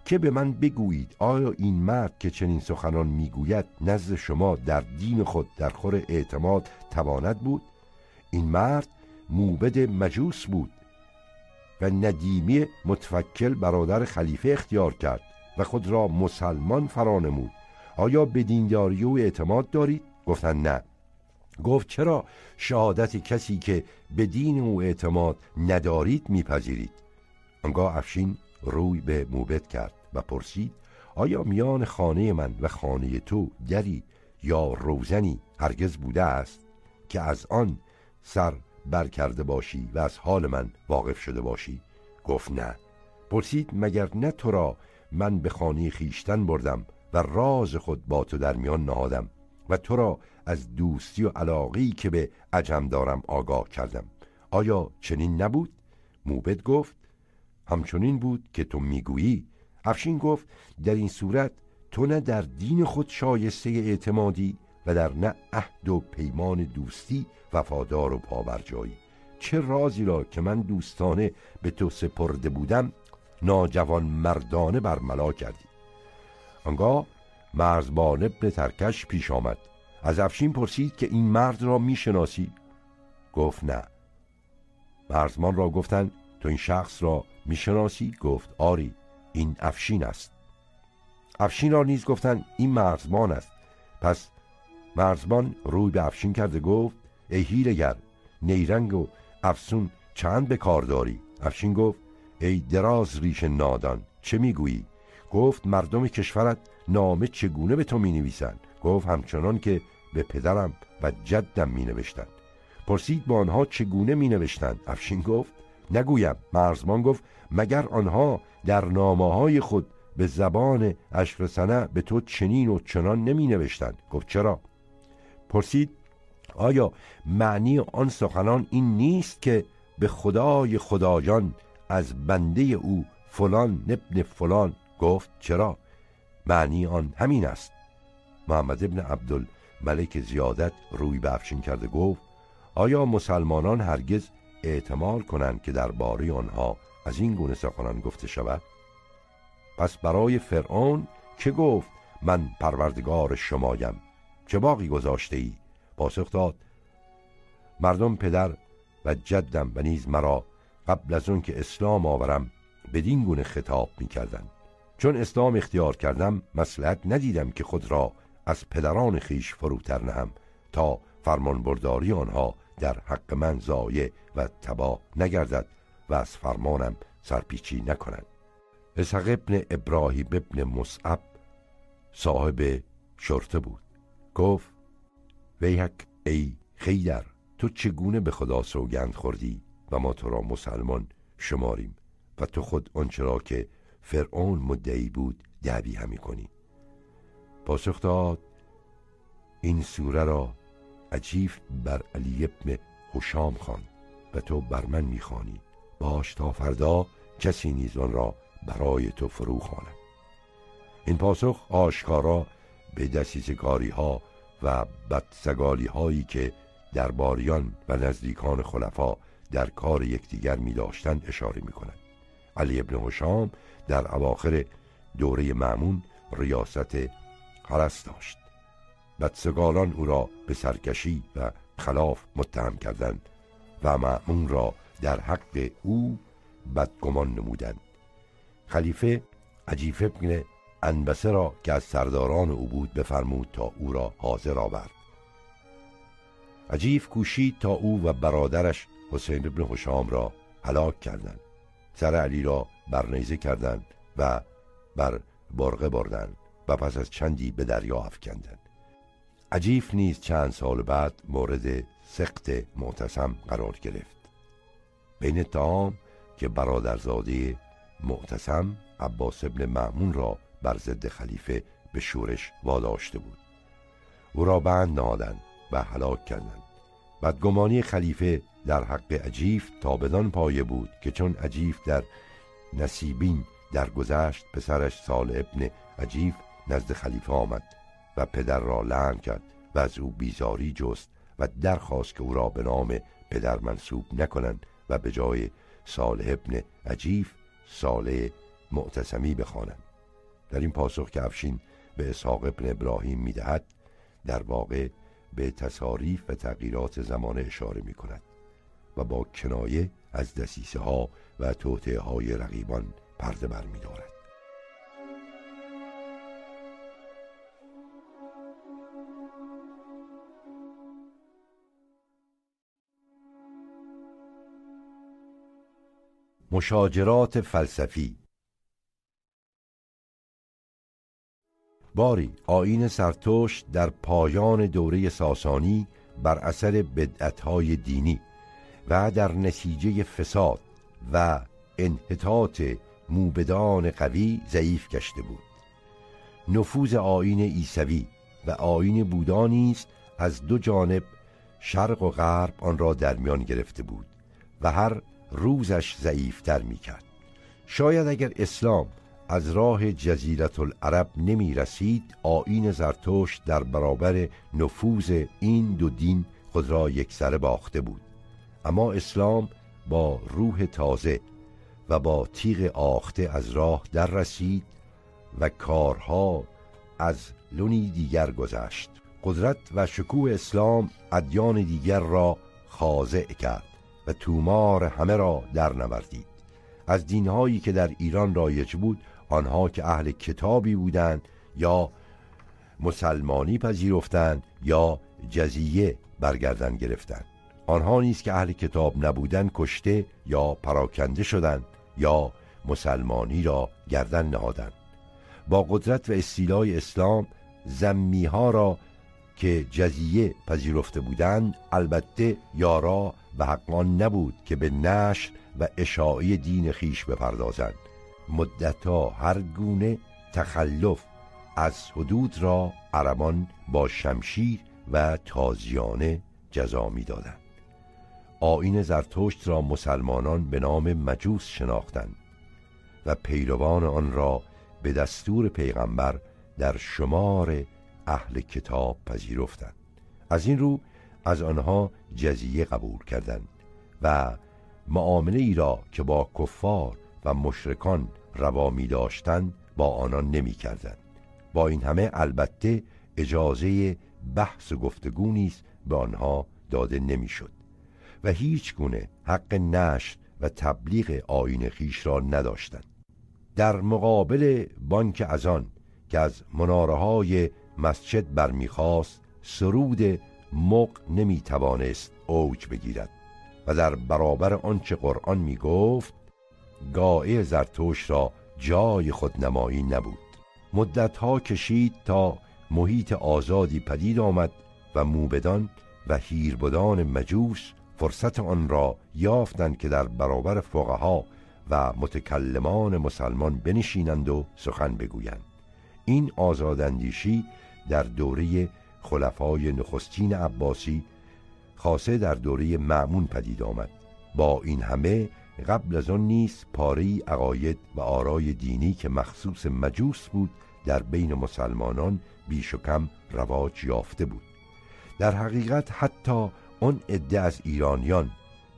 که به من بگویید آیا این مرد که چنین سخنان می‌گوید نزد شما در دین خود در خور اعتماد تواند بود؟ این مرد موبد مجوس بود و ندیمی متفکل برادر خلیفه اختیار کرد و خود را مسلمان فرانمود. آیا به دینداری و اعتماد دارید؟ گفتن نه. گفت چرا شهادت کسی که به دین او اعتماد ندارید میپذیرید؟ آنگاه افشین روی به موبت کرد و پرسید آیا میان خانه من و خانه تو دری یا روزنی هرگز بوده است که از آن سر بر کرده باشی و از حال من واقف شده باشی. گفت نه. پرسید مگر نه تو را من به خانه خیشتن بردم و راز خود با تو در میان نهادم و تو را از دوستی و علاقی که به عجم دارم آگاه کردم. آیا چنین نبود؟ موبد گفت همچنین بود که تو می‌گویی. افشین گفت در این صورت تو نه در دین خود شایسته اعتمادی و در نه عهد و پیمان دوستی وفادار و پاورجایی. چه رازی را که من دوستانه به تو سپرده بودم ناجوان مردانه برملا کردی. آنگاه مرزبان ابن ترکش پیش آمد. از افشین پرسید که این مرد را می‌شناسی گفت نه. مرزمان را گفتند تو این شخص را می‌شناسی گفت آری این افشین است. افشین را نیز گفتند این مرزمان است. پس مرزبان روی به افشین کرده گفت ای هیلگر نیرنگ و افسون چند به کار داری؟ افشین گفت ای دراز ریش نادان چه می‌گویی؟ گفت مردم کشورت نامه چگونه به تو می نویسند گفت همچنان که به پدرم و جدم می نوشتند پرسید با آنها چگونه می نوشتند افشین گفت نگویم. مرزمان گفت مگر آنها در نامه های خود به زبان اشرسنه به تو چنین و چنان نمی نوشتند گفت چرا؟ پرسید آیا معنی آن سخنان این نیست که به خدای خدایان از بنده او فلان ابن فلان گفت؟ چرا؟ معنی آن همین است. محمد ابن عبدال ملک زیادت روی به افشین کرده گفت آیا مسلمانان هرگز اعتمال کنند که درباره آنها از این گونه سخنان گفته شود؟ پس برای فرعون که گفت من پروردگار شمایم. چه باقی گذاشته ای پاسخ داد مردم پدر و جدم و نیز مرا قبل از اون که اسلام آورم بدین گونه خطاب می کردن. چون اسلام اختیار کردم مسلحت ندیدم که خود را از پدران خیش فروتر نهم تا فرمانبرداری آنها در حق من زایه و تباه نگردد و از فرمانم سرپیچی نکنند اسحق ابن ابراهیم ابن مصعب صاحب شرطه بود. گفت ویحک ای خیدر تو چگونه به خدا سوگند خوردی و ما تو را مسلمان شماریم و تو خود آنچه را که فرعون مدعی بود دعوی همی کنی؟ پاسخ داد این سوره را عجیب بر علی ابن حشام خوان و تو بر من می‌خوانی باش تا فردا کسی نیز را برای تو فرو خواند. این پاسخ آشکارا به دسیسکاری ها و بدسگالی هایی که درباریان و نزدیکان خلفا در کار یکدیگر می داشتند اشاره می کند علی ابن حشام در اواخر دوره معمون ریاست حرس داشت. بدسگالان او را به سرکشی و خلاف متهم کردند و معمون را در حق او بدگمان نمودند. خلیفه عجیف ابن انبسه را که از سرداران او بود بفرمود تا او را حاضر آورد. عجیف کوشید تا او و برادرش حسین ابن حشام را هلاک کردند. سر علی را برنیزه کردند و بر برقه بردند و پس از چندی به دریا افکندند. عجیف نیز چند سال بعد مورد سخت معتصم قرار گرفت. بین تام که برادرزاده معتصم عباس ابن معمون را بر ضد خلیفه به شورش واداشته بود. او را بند نهادند و هلاک کردند. بدگمانی خلیفه در حق عجیف تا بدان پایه بود که چون عجیف در نصیبین درگذشت پسرش سال ابن عجیف نزد خلیفه آمد و پدر را لعن کرد و از او بیزاری جست و درخواست که او را به نام پدر منصوب نکنند و به جای صالح ابن عجیف صالح معتصمی بخوانند. در این پاسخ که افشین به اسحاق ابن ابراهیم می‌دهد در واقع به تصاریف و تغییرات زمانه اشاره می کند و با کنایه از دسیسه ها و توطعه های رقیبان پرده بر می دارد. مشاجرات فلسفی باری آین سرتوش در پایان دوره ساسانی بر اثر بدعتهای دینی و در نتیجه فساد و انحطاط موبدان قوی ضعیف گشته بود. نفوذ آین ایسوی و آین است از دو جانب شرق و غرب آن را در میان گرفته بود و هر روزش ضعیفتر می کرد شاید اگر اسلام از راه جزیرت العرب نمی رسید آین زرتشت در برابر نفوذ این دو دین خود را یکسره باخته بود. اما اسلام با روح تازه و با تیغ آخته از راه در رسید و کارها از لونی دیگر گذشت. قدرت و شکوه اسلام ادیان دیگر را خاضع کرد و تومار همه را در نوردید. از دینهایی که در ایران رایج بود آنها که اهل کتابی بودند یا مسلمانی پذیرفتند یا جزیه برگردن گرفتند. آنها نیست که اهل کتاب نبودند کشته یا پراکنده شدند یا مسلمانی را گردن نهادند. با قدرت و استیلای اسلام زمی ها را که جزیه پذیرفته بودند البته یارا و حقان نبود که به نشر و اشاعه دین خیش بپردازند. مدتا هر گونه تخلف از حدود را عربان با شمشیر و تازیانه جزا می‌دادند. آین زرتشت را مسلمانان به نام مجوس شناختند و پیروان آن را به دستور پیغمبر در شمار اهل کتاب پذیرفتند. از این رو از آنها جزیه قبول کردند و معامله ای را که با کفار و مشرکان روا می داشتند با آنان نمی کردند. با این همه البته اجازه بحث و گفتگو نیز به آنها داده نمی‌شد. و هیچ گونه حق نشر و تبلیغ آین خیش را نداشتند. در مقابل بانک از آن که از مناره های مسجد برمیخواست سرود مق نمی توانست اوج بگیرد. و در برابر آنچه قرآن می گفت گائه زرتوش را جای خود نمایی نبود. مدتها کشید تا محیط آزادی پدید آمد و موبدان و هیربدان مجوس فرصت آن را یافتند که در برابر فقها و متکلمان مسلمان بنشینند و سخن بگویند. این آزاداندیشی در دوره خلفای نخستین عباسی خاصه در دوره معمون پدید آمد. با این همه قبل از آن نیز پاری عقاید و آرای دینی که مخصوص مجوس بود در بین مسلمانان بیش و کم رواج یافته بود. در حقیقت حتی آن عده از ایرانیان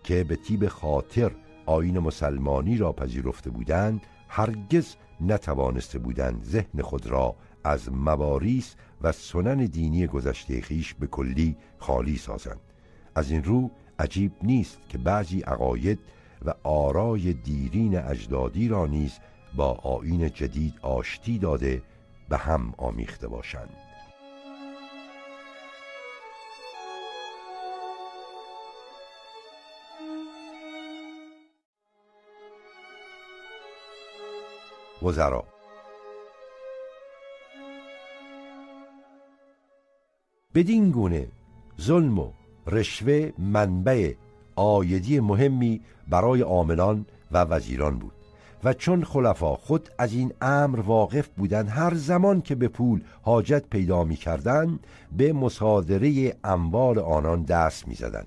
که به تیب خاطر آین مسلمانی را پذیرفته بودند هرگز نتوانسته بودند ذهن خود را از مواریس و سنن دینی گذشته خیش به کلی خالی سازند. از این رو عجیب نیست که بعضی عقاید و آرای دیرین اجدادی را نیز با آین جدید آشتی داده به هم آمیخته باشند. وزرا بدین گونه ظلم و رشوه منبع آیدی مهمی برای عاملان و وزیران بود و چون خلفا خود از این امر واقف بودند هر زمان که به پول حاجت پیدا می کردن به مصادره اموال آنان دست می زدن.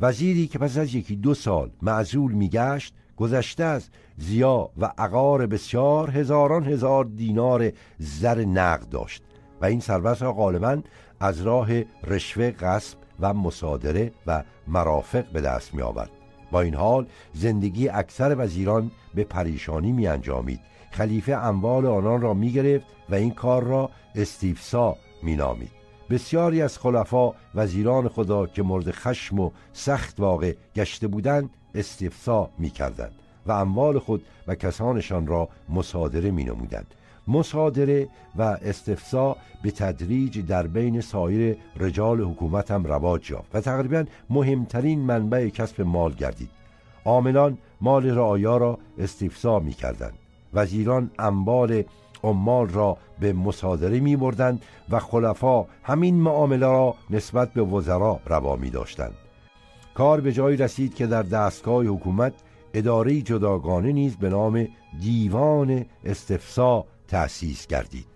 وزیری که پس از یکی دو سال معزول می گشت گذشته از زیا و عقار بسیار هزاران هزار دینار زر نقد داشت و این ثروت را غالبا از راه رشوه غصب و مصادره و مرافق به دست می آورد با این حال زندگی اکثر وزیران به پریشانی می انجامید خلیفه اموال آنان را می گرفت و این کار را استیفسا می نامید بسیاری از خلفا وزیران خدا که مورد خشم و سخت واقع گشته بودند استفسا می کردند و اموال خود و کسانشان را مصادره می نمودند مصادره و استفسا به تدریج در بین سایر رجال حکومت هم رواج یافت و تقریبا مهمترین منبع کسب مال گردید. عاملان مال رعایا را استفسا می کردند وزیران اموال عمال را به مصادره می بردند و خلفا همین معامله را نسبت به وزرا روا می داشتند کار به جایی رسید که در دستگاه حکومت اداره جداگانه نیز به نام دیوان استفسا تأسیس گردید.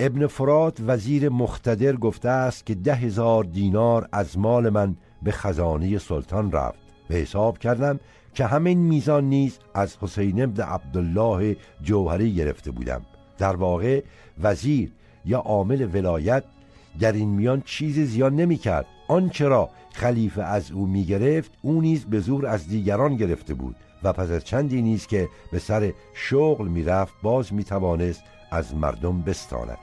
ابن فرات وزیر مختدر گفته است که ده هزار دینار از مال من به خزانه سلطان رفت. به حساب کردم که همین میزان نیز از حسین ابن عبدالله جوهری گرفته بودم. در واقع وزیر یا عامل ولایت در این میان چیز زیان نمی کرد. آنچه را خلیفه از او می گرفت او نیز به زور از دیگران گرفته بود و پس از چندی نیز که به سر شغل می رفت باز می توانست از مردم بستاند.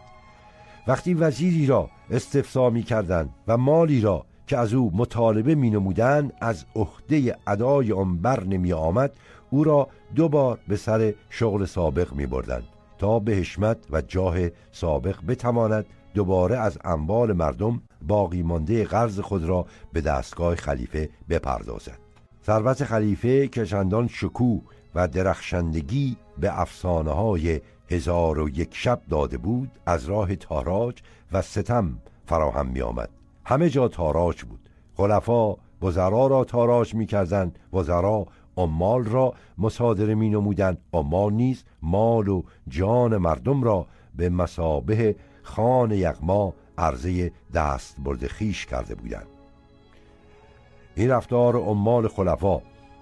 وقتی وزیری را استفسا می کردن و مالی را که از او مطالبه می نمودن از عهده ادای آن بر نمی آمد او را دو بار به سر شغل سابق می بردن تا به حشمت و جاه سابق بتواند دوباره از اموال مردم باقی مانده قرض خود را به دستگاه خلیفه بپردازد. ثروت خلیفه که چندان شکوه و درخشندگی به افسانه های هزار و یک شب داده بود از راه تاراج و ستم فراهم می آمد همه جا تاراج بود. خلفا وزرا را تاراج می کردن وزرا عمال را مصادره می نمودن عمال نیز مال و جان مردم را به مسابه خان یغما عرضه دست برد خیش کرده بودند. این رفتار عمال خلفا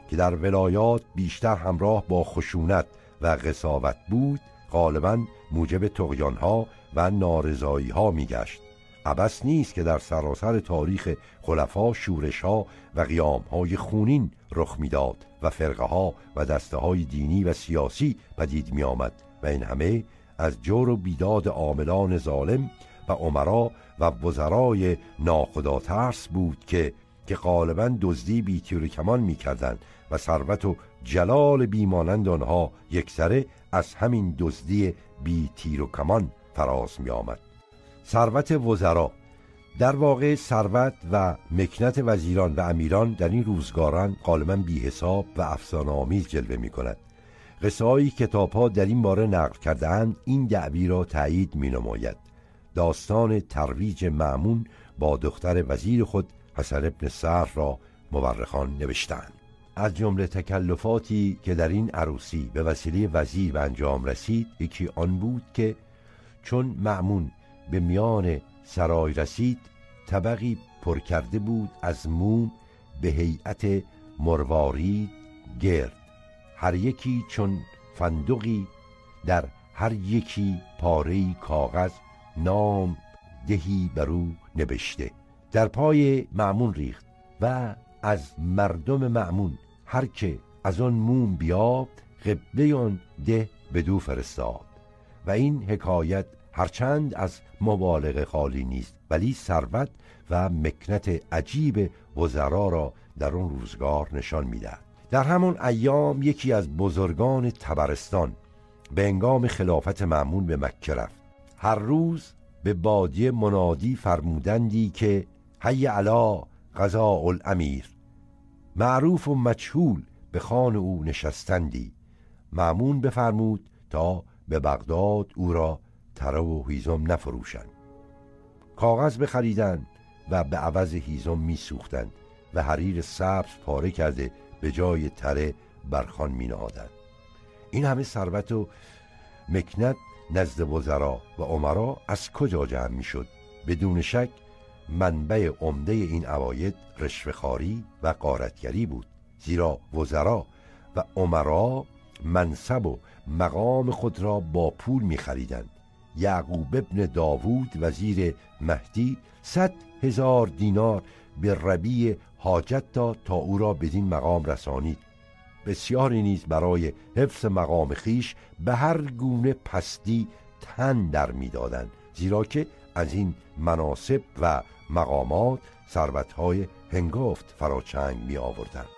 که در ولایات بیشتر همراه با خشونت و قصاوت بود غالبا موجب تقیانها و نارضایی ها میگشت. عبس نیست که در سراسر تاریخ خلفا شورش ها و قیام های خونین رخ می‌داد و فرقه ها و دسته های دینی و سیاسی پدید می آمد و این همه از جور و بیداد عاملان ظالم و عمرا و وزرای ناخدا ترس بود که که غالبا دزدی بی تیر کمان می‌کردند و ثروت و جلال بیمانند آنها یکسره از همین دزدی بی تیر و کمان فراز می آمد ثروت وزرا در واقع ثروت و مکنت وزیران و امیران در این روزگاران غالبا بی حساب و افسانه آمیز جلوه می کند قصه کتاب ها در این باره نقل کرده این دعوی را تایید می نماید داستان ترویج معمون با دختر وزیر خود حسن ابن سر را مورخان نوشتند از جمله تکلفاتی که در این عروسی به وسیله وزیر به انجام رسید یکی آن بود که چون معمون به میان سرای رسید طبقی پر کرده بود از موم به هیئت مروارید گرد. هر یکی چون فندقی در هر یکی پاره کاغذ نام دهی بر او نوشته در پای معمون ریخت و از مردم معمون هر که از آن موم بیافت قبله آن ده دو فرستاد. و این حکایت هرچند از مبالغه خالی نیست ولی ثروت و مکنت عجیب وزرا را در آن روزگار نشان می‌دهد. در همان ایام یکی از بزرگان تبرستان به انگام خلافت معمون به مکه رفت. هر روز به بادیه منادی فرمودندی که هی علا قضاء الامیر معروف و مجهول به خان او نشستندی. معمون بفرمود تا به بغداد او را تره و هیزم نفروشند. کاغذ بخریدند و به عوض هیزم میسوختند و حریر سبز پاره کرده به جای تره برخان می نهادند این همه ثروت و مکنت نزد وزرا و عمرا از کجا جمع می شد بدون شک منبع عمده این عواید رشوهخواری و قارتگری بود زیرا وزرا و عمرا منصب و مقام خود را با پول می خریدند یعقوب ابن داوود وزیر مهدی صد هزار دینار به ربی حاجت داد تا او را بدین مقام رسانید. بسیاری نیز برای حفظ مقام خیش به هر گونه پستی تن در می‌دادند زیرا که از این مناسب و مقامات ثروتهای هنگفت فراچنگ می آوردند